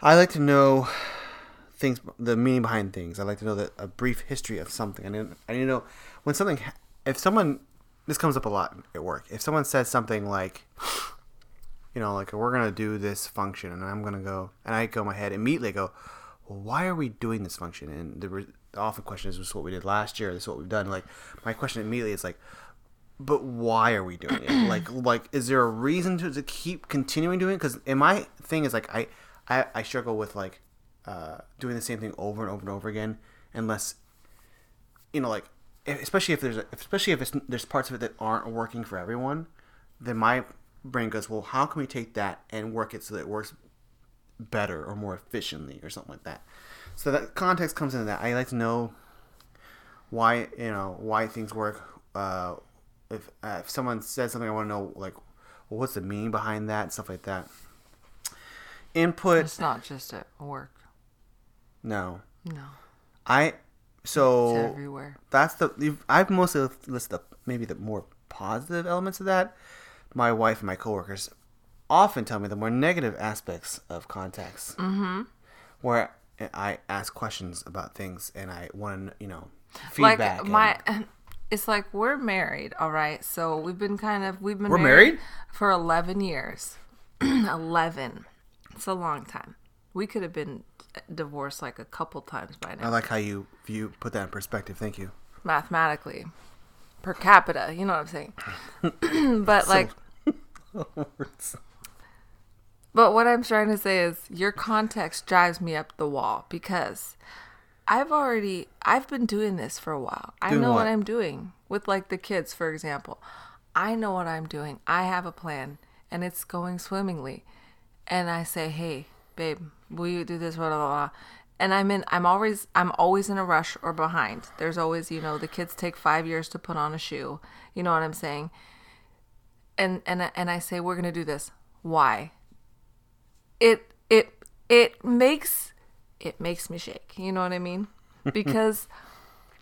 I like to know things, the meaning behind things. I like to know that a brief history of something. I need, I need to know when something, if someone, this comes up a lot at work. If someone says something like, you know, like we're gonna do this function, and I'm gonna go, and I go in my head immediately go, well, why are we doing this function? And the, re- the often question is, this is what we did last year. This is what we've done. Like my question immediately is like, but why are we doing it? like, like, is there a reason to, to keep continuing doing it? Because in my thing is like I, I, I struggle with like uh, doing the same thing over and over and over again, unless you know, like, especially if there's, a, especially if it's, there's parts of it that aren't working for everyone, then my brain goes, well, how can we take that and work it so that it works better or more efficiently or something like that. So that context comes into that. I like to know why you know why things work. Uh, if uh, if someone says something, I want to know like, well, what's the meaning behind that and stuff like that. Input, it's not just at work no. no I it's so everywhere that's the you've- I've mostly listed the, maybe the more positive elements of that. My wife and my coworkers often tell me the more negative aspects of context, mm-hmm. where I ask questions about things and I want to, you know, feedback. like my and- it's like we're married all right so we've been kind of we've been We're married? for 11 years 11 it's a long time we could have been divorced like a couple times by now I like how you view put that in perspective. Thank you. mathematically per capita you know what i'm saying but like but what i'm trying to say is your context drives me up the wall because i've already i've been doing this for a while. I know what? what? i'm doing with like the kids for example. I know what i'm doing. I have a plan and it's going swimmingly. And i say hey babe will you do this blah blah blah? And i'm in i'm always i'm always in a rush or behind. There's always you know the kids take five years to put on a shoe. You know what i'm saying and and I- and I say we're gonna do this. Why? It it it makes it makes me shake. You know what I mean? Because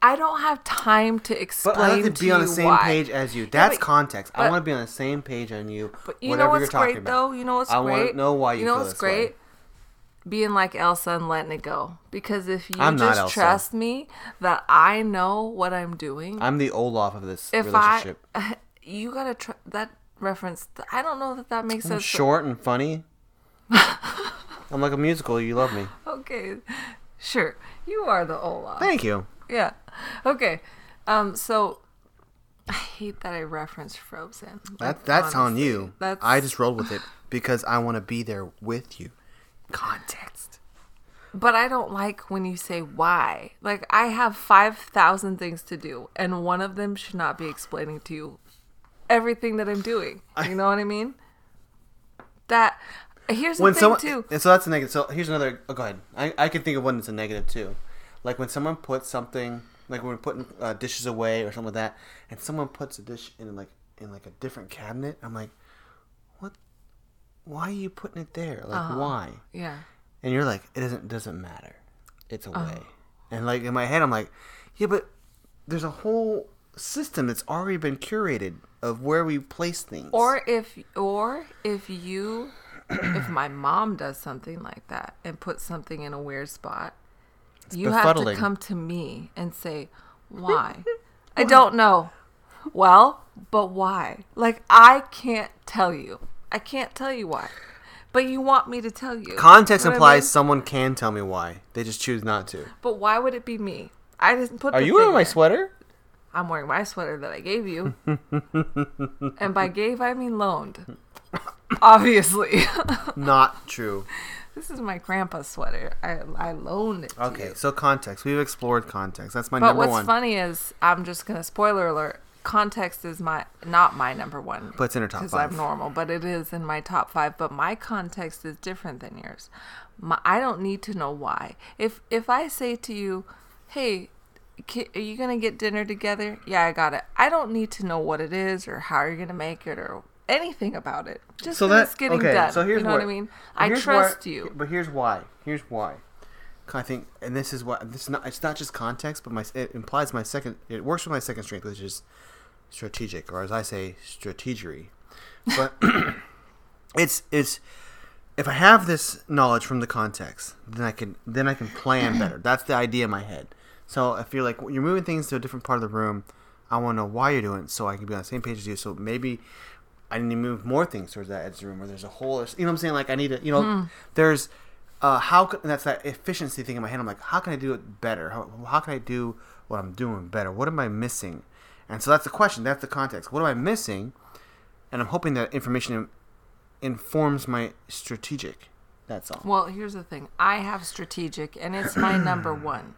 I don't have time to explain But I like to be on the same why. page as you. That's but- context. I want to be on the same page on you. But you know what's great about. though? You know what's I great? want to know why you, know feel what's this way. great? Being like Elsa and letting it go. Because if you I'm just trust me that I know what I'm doing, I'm the Olaf of this if relationship. I you gotta tr- that reference. I don't know that that makes I'm sense. short and funny. I'm like a musical. You love me. Okay, sure. You are the Olaf. Thank you. Yeah. Okay. Um. So I hate that I referenced Frozen. That Like, that's on you. That's I just rolled with it because I want to be there with you. Context. But I don't like when you say why. Like I have five thousand things to do, and one of them should not be explaining to you everything that I'm doing. You know what I mean? That here's the When thing someone, too. and so that's a negative. So here's another. Oh, go ahead. I, I can think of one that's a negative too. Like when someone puts something, like when we're putting uh, dishes away or something like that, and someone puts a dish in like in like a different cabinet. I'm like, what? Why are you putting it there? Like Uh-huh. why? Yeah. And you're like, it doesn't doesn't matter. It's Uh-huh. away. And like in my head, I'm like, yeah, but there's a whole system that's already been curated of where we place things. Or if or if you if my mom does something like that and puts something in a weird spot, you have to come to me and say, "Why?" I don't know. Well, but why? Like I can't tell you. I can't tell you why. But you want me to tell you. context You know what I implies mean? someone can tell me why. They just choose not to. But why would it be me? I didn't put. Are you wearing my sweater? I'm wearing my sweater that I gave you. and by gave I mean loaned. Obviously. Not true. This is my grandpa's sweater. I I loaned it. To Okay, so context. We've explored context. That's my But number one. But what's funny is I'm just gonna spoiler alert. Context is my not my number one. But it's in her top five. because. I'm normal, but it is in my top five. But my context is different than yours. My, I don't need to know why. If if I say to you, "Hey, are you gonna get dinner together?" Yeah, I got it. I don't need to know what it is or how you're gonna make it or anything about it. Just so that that getting okay. done. So here's you know what, what I mean. I trust why- you. But here's why. Here's why. I think, and this is what this is not. It's not just context, but my it implies my second. It works with my second strength, which is strategic, or as I say, strategery. But it's it's if I have this knowledge from the context, then I can then I can plan better. That's the idea in my head. So if you're like you're moving things to a different part of the room. I want to know why you're doing it, so I can be on the same page as you. So maybe I need to move more things towards that edge of the room where there's a hole. Or, You know what I'm saying? Like I need to, you know, there's uh, how can, that's that efficiency thing in my head. I'm like, how can I do it better? How, how can I do what I'm doing better? What am I missing? And so that's the question. That's the context. What am I missing? And I'm hoping that information informs my strategic. That's all. Well, here's the thing. I have strategic, and it's my number one.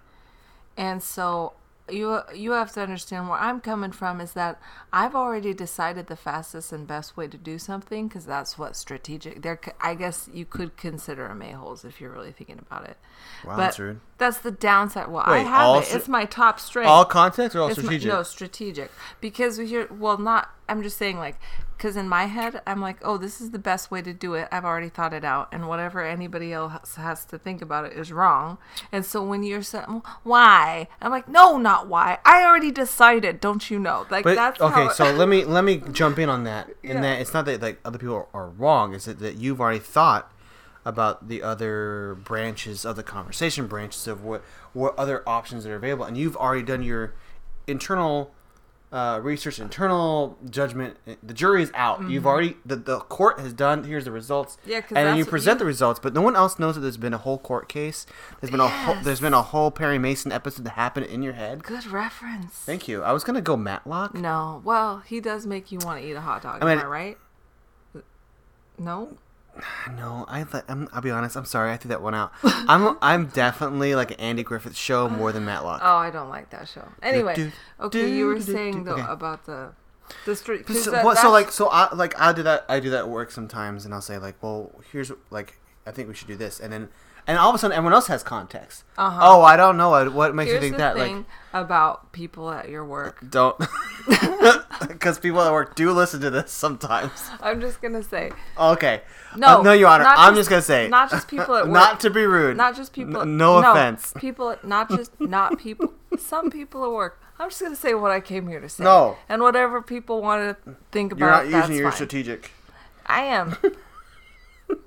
And so you you have to understand where I'm coming from is that I've already decided the fastest and best way to do something because that's what strategic. There, I guess you could consider a holes if you're really thinking about it. Wow, but that's rude. That's the downside. Well, I have it. it's my top strength. All context or all It's my- strategic? no, strategic. Because we hear, well, not, I'm just saying, like, because in my head, I'm like, oh, this is the best way to do it. I've already thought it out. And whatever anybody else has to think about it is wrong. And so when you're saying, why? I'm like, no, not why. I already decided. Don't you know? Like, But that's okay, so let me let me jump in on that. Yeah. And that it's not that like other people are, are wrong. It's that, that you've already thought about the other branches of the conversation, branches of what what other options that are available, and you've already done your internal uh, research, internal judgment. The jury is out. You've already the, the court has done. Here's the results. Mm-hmm. Yeah, and then you present you- the results, but no one else knows that there's been a whole court case. There's been a whole, there's been a whole Perry Mason episode that happened in your head. Good reference. Thank you. I was gonna go Matlock. No. Well, he does make you want to eat a hot dog. I mean- am I right? No? No, I th- I'm, I'll be honest. I'm sorry, I threw that one out. I'm I'm definitely like an Andy Griffith show more than Matlock. Oh, I don't like that show. Anyway, do, okay, you were do, do, saying do. though Okay. about the the street. so, what- so like so I like I do that I do that at work sometimes, and I'll say like, well, here's like I think we should do this, and then and all of a sudden everyone else has context. Uh-huh. Oh, I don't know. What, what makes here's you think the that? thing Like, about people at your work. don't because people at work do listen to this sometimes. I'm just gonna say, Okay. No, Uh, no, Your Honor. I'm just- just gonna say not just people at work. not to be rude. not just people. N- no offense. People, not just not people. Some people at work. I'm just gonna say what I came here to say. No. And whatever people want to think about, You're not using your fine. strategic. I am.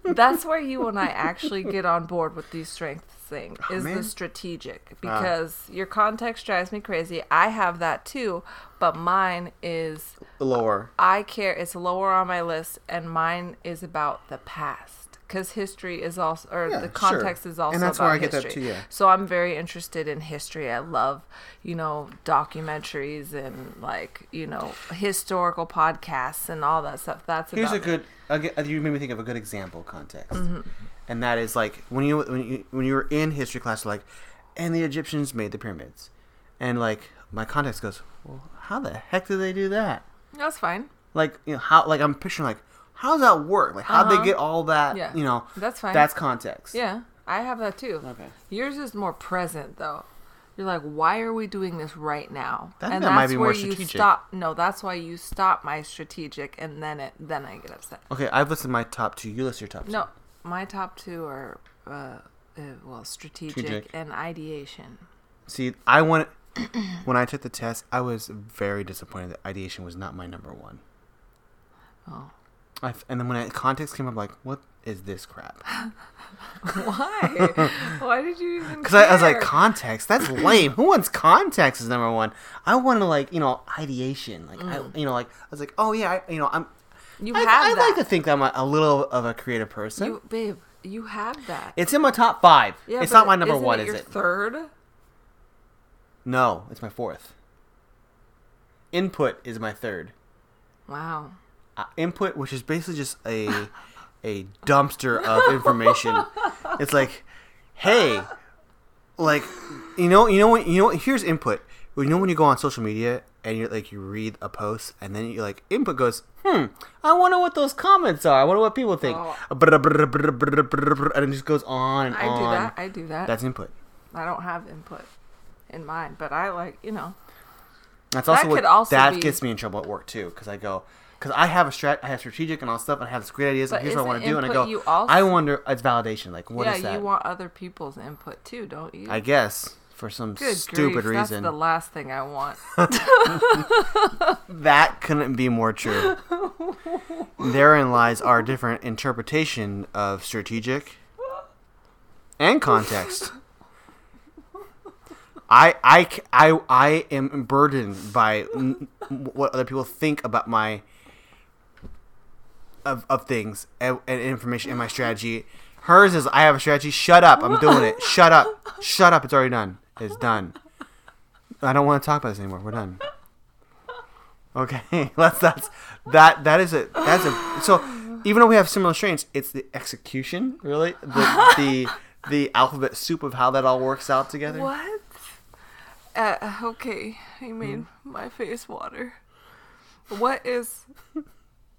That's where you and I actually get on board with these strengths thing oh, is man. the strategic because your context drives me crazy. I have that too, but mine is Lower. I care. It's lower on my list, and mine is about the past because history is also, or Yeah, the sure. context is also And that's about where I get that history. too, yeah. So I'm very interested in history. I love, you know, documentaries and like you know historical podcasts and all that stuff. That's Here's a good. Get- You made me think of a good example context, Mm-hmm. and that is like when you when you when you were in history class, like, and the Egyptians made the pyramids, and like my context goes, well, how the heck did they do that? That's fine. Like, you know, how like I'm picturing like how does that work? Like, how would Uh-huh. they get all that? Yeah. You know, That's fine. That's context. Yeah, I have that too. Okay. Yours is more present though. You're like, why are we doing this right now? Think and that that's might be where more you stop. No, that's why you stop my strategic, and then it then I get upset. Okay, I've listed my top two. You list your top two. No, my top two are uh, uh, well, strategic, Strategic. and ideation. See, I want. when I took the test, I was very disappointed that ideation was not my number one. Oh, I f and then when I, context came up, like, what is this crap? why? why did you even? Because I, I was like, context? That's lame. Who wants context Is number one? I want to like, you know, ideation. Like, I, you know, like I was like, oh yeah, I, you know, I'm. Mm. you I, have I that. like to think that I'm a, a little of a creative person. you, babe. You have that. it's in my top five. yeah, it's not my number one, it is it? Third. no, it's my fourth. Input is my third. Wow. Input, which is basically just a a dumpster of information. it's like, hey, like, you know, you know what, you know, what, here's input. You know when you go on social media and you're like you read a post and then you like input goes, hmm, I wonder what those comments are. I wonder what people think, Oh. and it just goes on and I on. do that. I do that. That's input. I don't have input in mind, but I like you know. That's That also what could also that be- gets me in trouble at work too, because I go, because I have a strat, I have strategic and all stuff, and I have this great ideas, But and here's what I want to do, and I go, you also- I wonder, it's validation, like what is that? yeah, that? you want other people's input too, don't you? I guess for some Good stupid grief, reason, That's the last thing I want. that couldn't be more true. Therein lies our different interpretation of strategic and context. I, I, I, I am burdened by n- what other people think about my of, of things and, and information in my strategy. Hers is I have a strategy. Shut up! I'm doing it. Shut up! Shut up! It's already done. It's done. I don't want to talk about this anymore. We're done. Okay, that's that's that that is a that's a so even though we have similar strains, it's the execution really the the the alphabet soup of how that all works out together. what? Uh, okay, Hmm? made my face water. What is?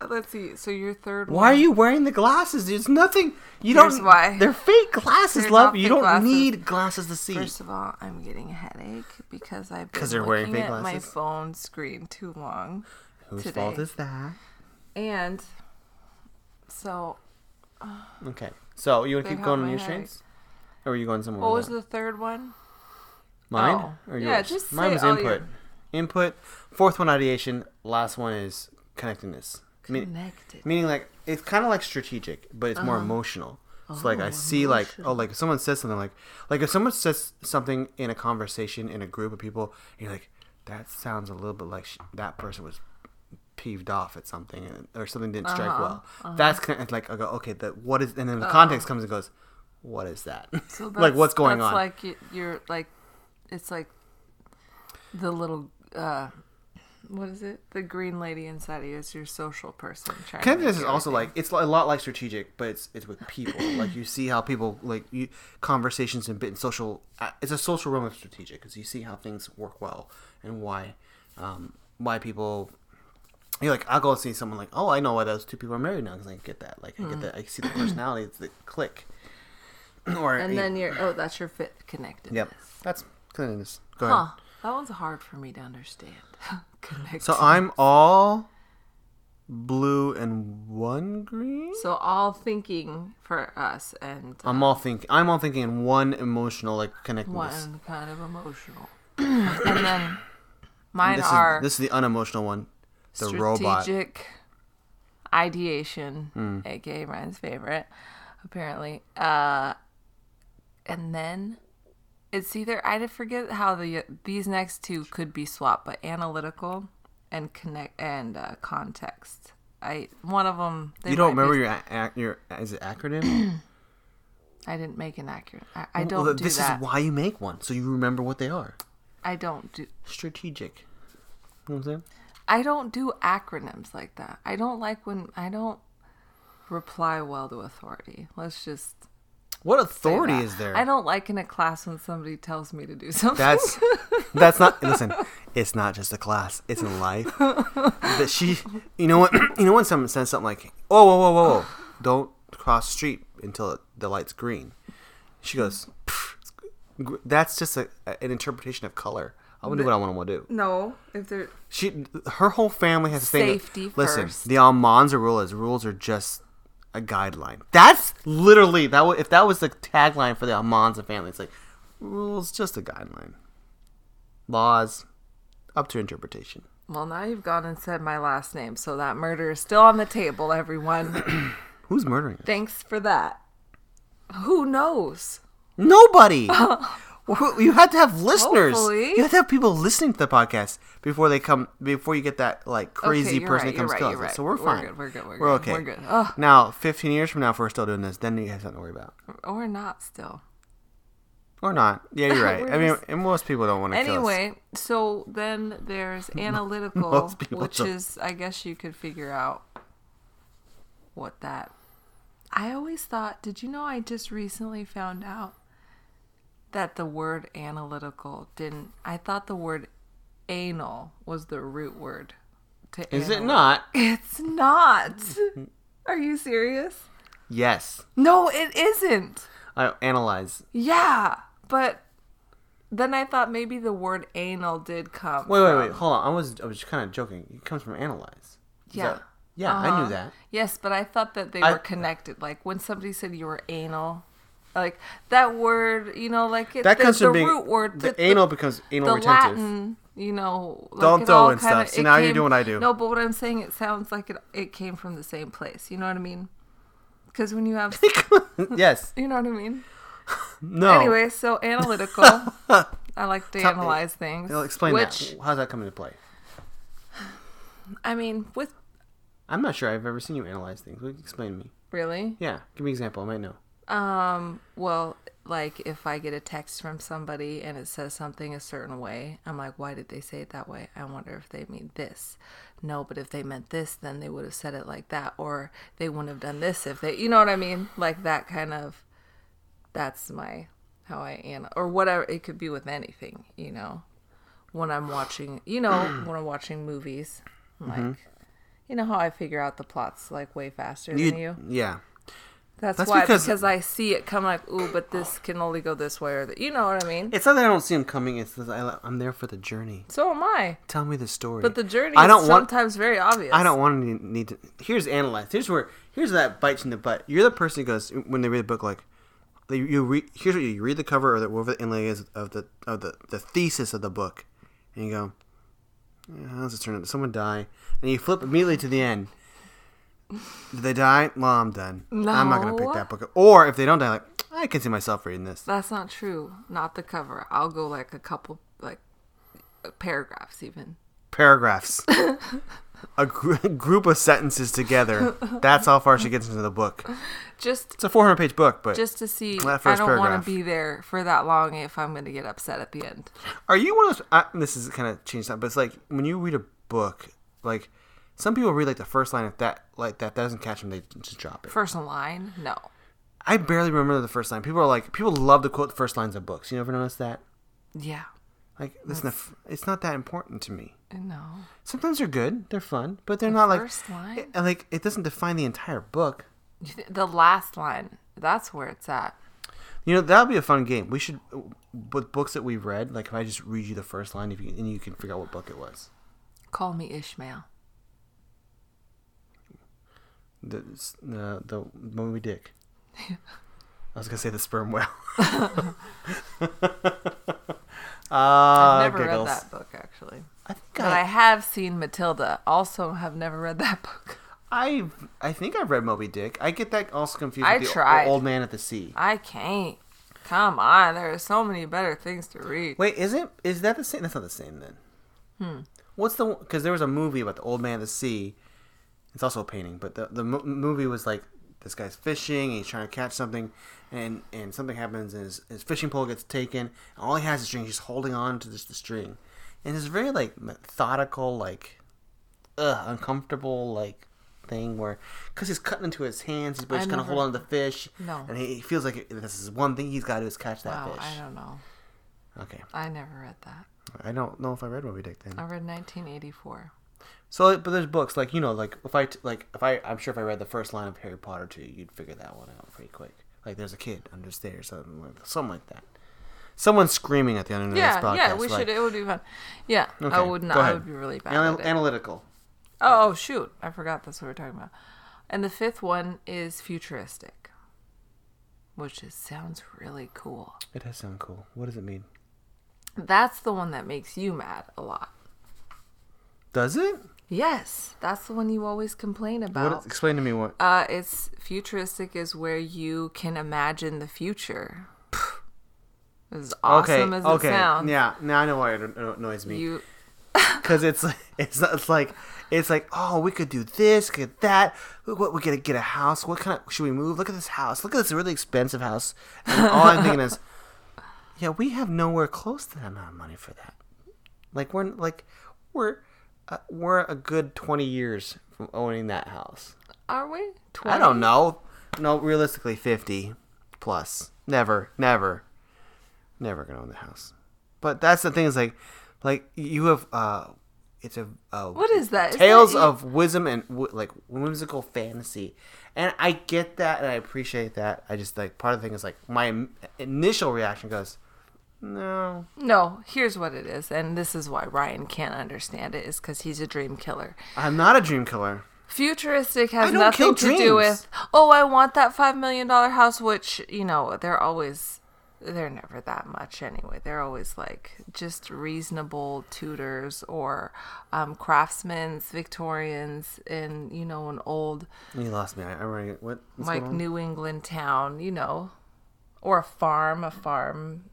Let's see. So your third Why are you wearing the glasses? There's nothing. You Here's don't. why. They're fake glasses, They're love. You don't glasses. need glasses to see. First of all, I'm getting a headache because I've been they're looking at my phone screen too long, Whose today. fault is that? and so Okay, so you want to keep going on your strains, or are you going somewhere? what was that? the third one? Mine Oh. or yours? Yeah, just Mine was input. your- Input. Fourth one ideation. Last one is connectedness. Me- meaning like it's kind of like strategic, but it's more Uh-huh. emotional. So like I Oh, see like oh like if someone says something like like if someone says something in a conversation in a group of people, you're like that sounds a little bit like sh- that person was peeved off at something or something didn't strike Uh-huh, well. That's kind of like I go okay that what is and then the context comes and goes what is that So like what's going that's on Like you, you're like, it's like the little uh, what is it? The green lady inside of you is your social person. Connectedness is also like it's a lot like strategic, but it's it's with people. like you see how people like you conversations and bit and social. Uh, it's a social realm of strategic because you see how things work well and why um, why people. You're like I'll go see someone like oh I know why those two people are married now because I get that like I Hmm. get that I see the personality it's the click. or and then you're oh that's your fit connected. yep that's connectedness. Go ahead. That one's hard for me to understand. connected. So I'm all blue and one green. So all thinking for us and uh, I'm all thinking. I'm all thinking in one emotional like connectedness. one kind of emotional. and then mine This are is this is the unemotional one. The robot. strategic ideation, Hmm. aka Ryan's favorite, apparently. Uh, and then it's either I forget how the these next two could be swapped, but analytical and connect and uh, context. I one of them. They You don't remember be- your ac- your is it acronym? I didn't make an accurate. I, I don't do this that. is why you make one, so you remember what they are. I don't do. Strategic. You know what I'm saying? I don't do acronyms like that. I don't like when I don't reply well to authority. Let's just What authority is there? I don't like in a class when somebody tells me to do something. That's that's not. Listen, it's not just a class; it's in life. that she, you know what? You know when someone says something like, "Oh, whoa, whoa, whoa, whoa! Don't cross street until the light's green." She goes, "That's just a, an interpretation of color. I want to do what I want to do." no, if they're She, her whole family has to think. Safety Listen, first. the Almanza rule is rules are just a guideline. That's literally that. Would, if that was the tagline for the Almanza family, it's like rules just a guideline. Laws up to interpretation. well, now you've gone and said my last name, so that murder is still on the table. Everyone, Who's murdering us? thanks for that. Who knows? Nobody. You have to have listeners. Hopefully. You have to have people listening to the podcast before they come. Before you get that like crazy you're person right, that comes you're to right, us. right. So we're fine. We're good, we're good, we're We're good, okay. we're good. Ugh. Now, 15 years from now, if we're still doing this, then you have something to worry about. Or not still. Or not. Yeah, you're right. I mean, and most people don't want to. Anyway, so then there's analytical, which don't. is, I guess you could figure out what that I always thought, did you know I just recently found out that the word analytical didn't, I thought the word anal was the root word to Is it not? It's not. Are you serious? Yes. No, it isn't. I analyze. Yeah, but then I thought maybe the word anal did come. Wait, wait, from- wait. Hold on. I was I was kind of joking. It comes from analyze. Is Yeah. that- yeah, I Uh-huh. knew that. Yes, but I thought that they I- were connected. Like when somebody said you were anal, like that word, you know, like it, That the, comes the from being root word. The, the, anal becomes anal the retentive. Latin, you know. Like Don't throw in kinda- stuff. See, it now you're doing what I do. No, but what I'm saying, it sounds like it. It came from the same place. You know what I mean? Because when you have, yes. you know what I mean. No. Anyway, so analytical. I like to Tell- analyze things. Well, explain which, that. How's that come into play? I mean, with I'm not sure I've ever seen you analyze things. Explain to me. really, Yeah, give me an example. I might know. Um, well, like if I get a text from somebody and it says something a certain way, I'm like, why did they say it that way? I wonder if they mean this. No, but if they meant this, then they would have said it like that, or they wouldn't have done this if they, you know what I mean? Like that kind of, that's my, how I am, or whatever. It could be with anything, you know, when I'm watching, you know, when I'm watching movies, I'm like, you know how I figure out the plots like way faster than you? Yeah. That's, That's why because- because, I see it come like, ooh, but this can only go this way, or that. you know what I mean. It's not that I don't see them coming. It's that I, I'm there for the journey. So am I. Tell me the story. But the journey I don't want. sometimes very obvious. I don't want to need to. Here's analyze. Here's where. Here's that bites in the butt. You're the person who goes when they read the book like, you read. Here's what you, you read the cover or the, whatever the inlay is of the of the the thesis of the book, and you go, "Yeah, how's this turn out? Did someone die? And you flip immediately to the end. Did they die? Well, I'm done. No. I'm not gonna pick that book. up. Or if they don't die, like I can see myself reading this. That's not true. Not the cover. I'll go like a couple, like paragraphs even. paragraphs. a gr- group of sentences together. That's how far she gets into the book. Just It's a 400 page book, but just to see. That I don't want to be there for that long if I'm going to get upset at the end. are you one of those? I, this is kind of changed that, but it's like when you read a book, like some people read like the first line. If that like that doesn't catch them, they just drop it. First line, no. I barely remember the first line. People are like, people love to quote the first lines of books. You ever notice that? Yeah. Like, listen, it's not that important to me. Uh, no. Sometimes they're good, they're fun, but they're not like, first line? it- like it doesn't define the entire book. The last line. That's where it's at. You know that'll be a fun game. We should with books that we've read. Like if I just read you the first line, if you and you can figure out what book it was. Call me Ishmael. The the, the Moby Dick. I was gonna say the sperm whale. Ah, I've never giggles. read that book actually. I think But I I, have seen Matilda. Also, have never read that book. I I think I've read Moby Dick. I get that also confused I with the tried. Old Man at the Sea. I can't. Come on, there are so many better things to read. Wait, is it? Is that the same? That's not the same then. Hmm. What's the? Because there was a movie about the Old Man at the Sea. It's also a painting, but the the mo- movie was like this guy's fishing and he's trying to catch something, and and something happens and his, his fishing pole gets taken. And all he has is string. He's holding on to just the string, and it's very like methodical, like, ugh, uncomfortable, like thing where because he's cutting into his hands, he's just gonna never- hold on to the fish. No. and he, he feels like this is one thing he's got to do is catch that Wow, fish. I don't know. Okay, I never read that. I don't know if I read Moby Dick then. I read 1984. So, but there's books like you know, like if I like if I I'm sure if I read the first line of Harry Potter to you, you'd figure that one out pretty quick. Like there's a kid under stairs, something like, something like that. Someone screaming at the end of Yeah, this podcast. yeah, we like, should. It would be fun. Yeah, I would not. I would be really bad. anal- at it. analytical. Oh, oh, shoot! I forgot that's what we're talking about. And the fifth one is futuristic, which is, sounds really cool. It does sound cool. What does it mean? That's the one that makes you mad a lot. Does it? Yes, that's the one you always complain about. What? Explain to me what. Uh, it's futuristic is where you can imagine the future. As awesome okay. as it sounds, Yeah. Now I know why it annoys me. you because it's it's it's like it's like oh we could do this get that what we gotta get a house what kind of should we move look at this house look at this really expensive house and all I'm thinking is yeah we have nowhere close to that amount of money for that like we're like we're uh, we're a good 20 years from owning that house are we? I don't know no, realistically, fifty plus. Never, never, never gonna own the house. But that's the thing is like, like you have uh, it's a, a what is that? tales that- of wisdom and like whimsical fantasy, and I get that and I appreciate that. I just like part of the thing is like my initial reaction goes, no, No, here's what it is, and this is why Ryan can't understand it, is because he's a dream killer. I'm not a dream killer. Futuristic has nothing to do with, oh, I want that $5 million house, which, you know, they're always, they're never that much anyway. They're always like just reasonable Tudors or um, craftsmen's, Victorians in, you know, an old, You lost me. I, I'm already what? like? New England town, you know, or a farm, a farm.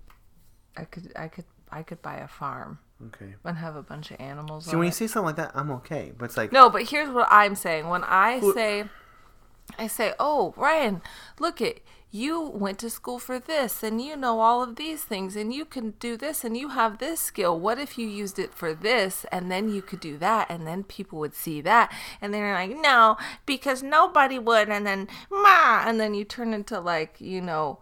I could, I could, I could buy a farm Okay. and have a bunch of animals. See, on when you say something like that, I'm okay. But it's like, No, but here's what I'm saying. When I say, I say, oh, Ryan, look it. You went to school for this and you know all of these things and you can do this and you have this skill. What if you used it for this and then you could do that and then people would see that and they're like, no, because nobody would. And then, ma, and then you turn into like, you know,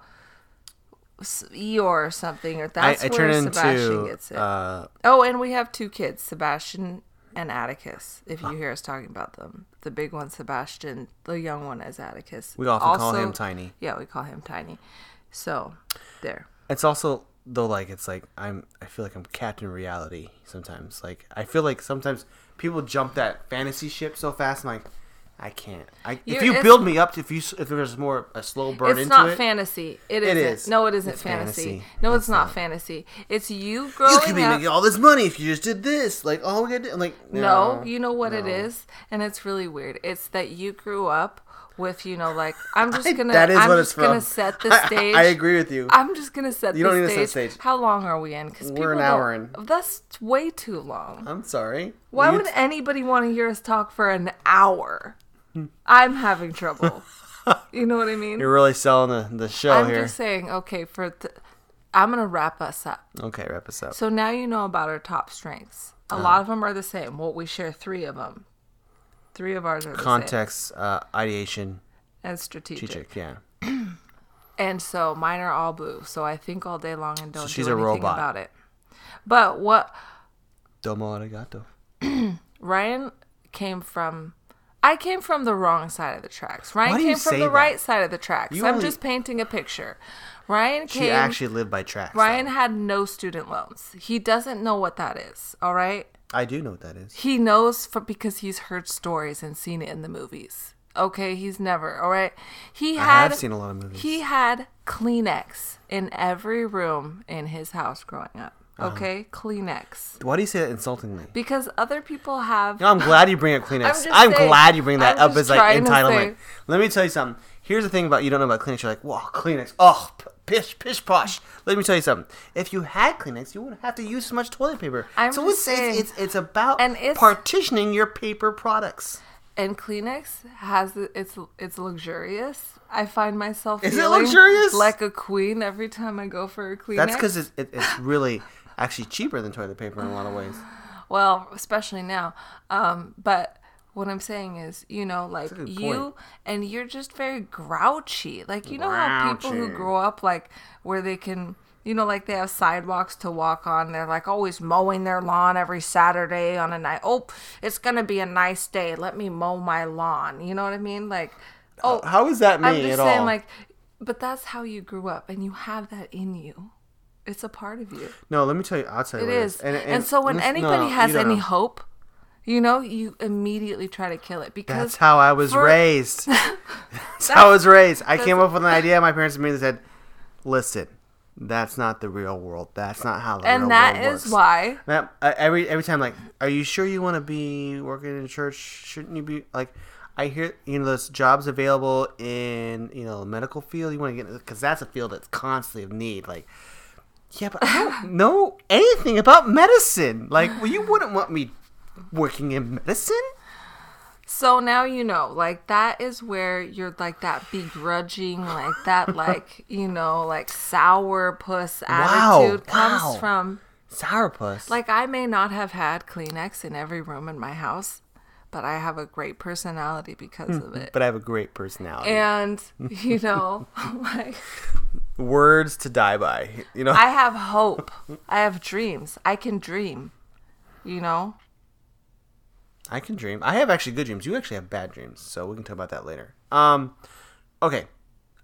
Eeyore or something. Or that's I where turn Sebastian into gets it. uh, Oh, and we have two kids, Sebastian and Atticus. If you hear us talking about them, the big one, Sebastian, the young one is Atticus. we often call Also- him Tiny. Yeah, we call him Tiny. So, there. It's also though like it's like I'm I feel like I'm Captain Reality sometimes. Like I feel like sometimes people jump that fantasy ship so fast. I'm like, I can't. I, if you build me up, if you if there's more a slow burn It's into not it, fantasy. It It is. No, it isn't fantasy. fantasy. No, it's, It's not, not. fantasy. It's you growing. you could be up. making all this money if you just did this. Like all we gotta do, like No, you know what it no. is, and it's really weird. It's that you grew up with, you know, like I'm just gonna, that is I'm what just it's gonna set the stage. I, agree with you. I'm just gonna set You the don't need to stage. set stage. How long are we in? Because We're an hour in. That's way too long. I'm sorry. Why would t- anybody want to hear us talk for an hour? I'm having trouble. you know what I mean? You're really selling the, the show I'm here. just saying. Okay, for th- I'm gonna wrap us up. Okay, wrap us up. So now you know about our top strengths. A Uh-huh. lot of them are the same. Well, we share three of them. Three of ours are the same. Context, uh, ideation, and strategic. strategic. Yeah. And so mine are all blue. So I think all day long and don't she's do a anything robot. about it. But what Domo arigato. Ryan came from I came from the wrong side of the tracks. Ryan Why do you came from the that? right side of the tracks. You I'm only- just painting a picture. Ryan She actually lived by tracks. Ryan though. had no student loans. He doesn't know what that is, all right? I do know what that is. He knows for, because he's heard stories and seen it in the movies. Okay, he's never, all right? He had I've seen a lot of movies. He had Kleenex in every room in his house growing up. Uh-huh. Okay, Kleenex. Why do you say that insultingly? Because other people have No, I'm glad you bring up Kleenex. I'm I'm, saying- glad you bring that I'm up as like entitlement. Let me tell you something. Here's the thing about you don't know about Kleenex. You're like, wow, Kleenex. Oh, p- pish, pish, posh. Let me tell you something. If you had Kleenex, you wouldn't have to use as much toilet paper. I'm so just it's, saying- it's, it's it's about And it's- partitioning your paper products. and Kleenex has it's it's luxurious. I find myself Is it luxurious? like a queen every time I go for a Kleenex. That's because it's, it, it's really actually cheaper than toilet paper in a lot of ways. well, especially now. Um, but what I'm saying is, you know, like you and you're just very grouchy. Like you know how people who grow up like where they can. You know, like they have sidewalks to walk on. They're like always mowing their lawn every Saturday on a night. Oh, it's gonna be a nice day. Let me mow my lawn. You know what I mean? Like, oh, How is that me I'm just saying, all? like, but that's how you grew up, and you have that in you. It's a part of you. no, let me tell you. I'll tell you. It what is. And, so when listen- no, anybody has any know. hope, you know, you immediately try to kill it because That's how I was for- raised. That's how I was raised. I came up with an idea. My parents immediately said, "Listen, that's not the real world. That's not how the real and that world is works." why That, uh, every every time, like, are you sure you want to be working in church? Shouldn't you be like? I hear you know there's jobs available in you know the medical field. You want to get because that's a field that's constantly of need. Like, yeah, but I don't know anything about medicine. Like, well, you wouldn't want me working in medicine. So now you know, like that is where you're like that begrudging, like that, like you know, like sour puss Wow, attitude comes wow. from. Sourpuss. Like I may not have had Kleenex in every room in my house, but I have a great personality because of it. But I have a great personality. And you know, like Words to die by. You know. I have hope. I have dreams. I can dream. You know? I can dream. I have actually good dreams. You actually have bad dreams, so we can talk about that later. Um, okay.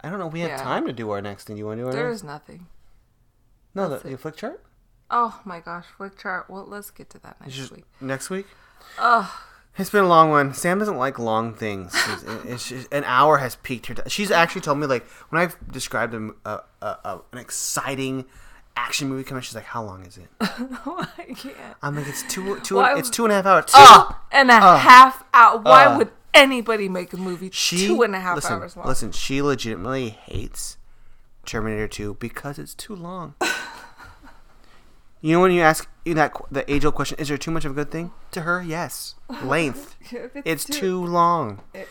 I don't know. We have Yeah. time to do our next thing. You want to do our There is nothing. No, the, that's the it. flick chart. Oh my gosh, flick chart. Well, let's get to that next Just week. next week. Oh, It's been a long one. Sam doesn't like long things. It's, it's an hour has peaked her. She's actually told me like when I've described a, a, a, a an exciting action movie coming, she's like, "How long is it?" I can't. I'm like, "It's two two. Why- it's two and a half hours." Two. Oh, and a half hour. Why uh, would anybody make a movie she two and a half listen, hours long? Listen, she legitimately hates Terminator 2 because it's too long. you know when you ask you that the age old question, is there too much of a good thing? To her, yes. Length. If it's too long. It-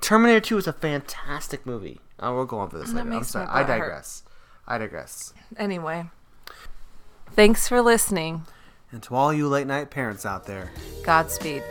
Terminator 2 is a fantastic movie. Uh, I will go on for this later. I'm sorry. I butt hurt. digress. I digress. Anyway, thanks for listening. And to all you late night parents out there, Godspeed.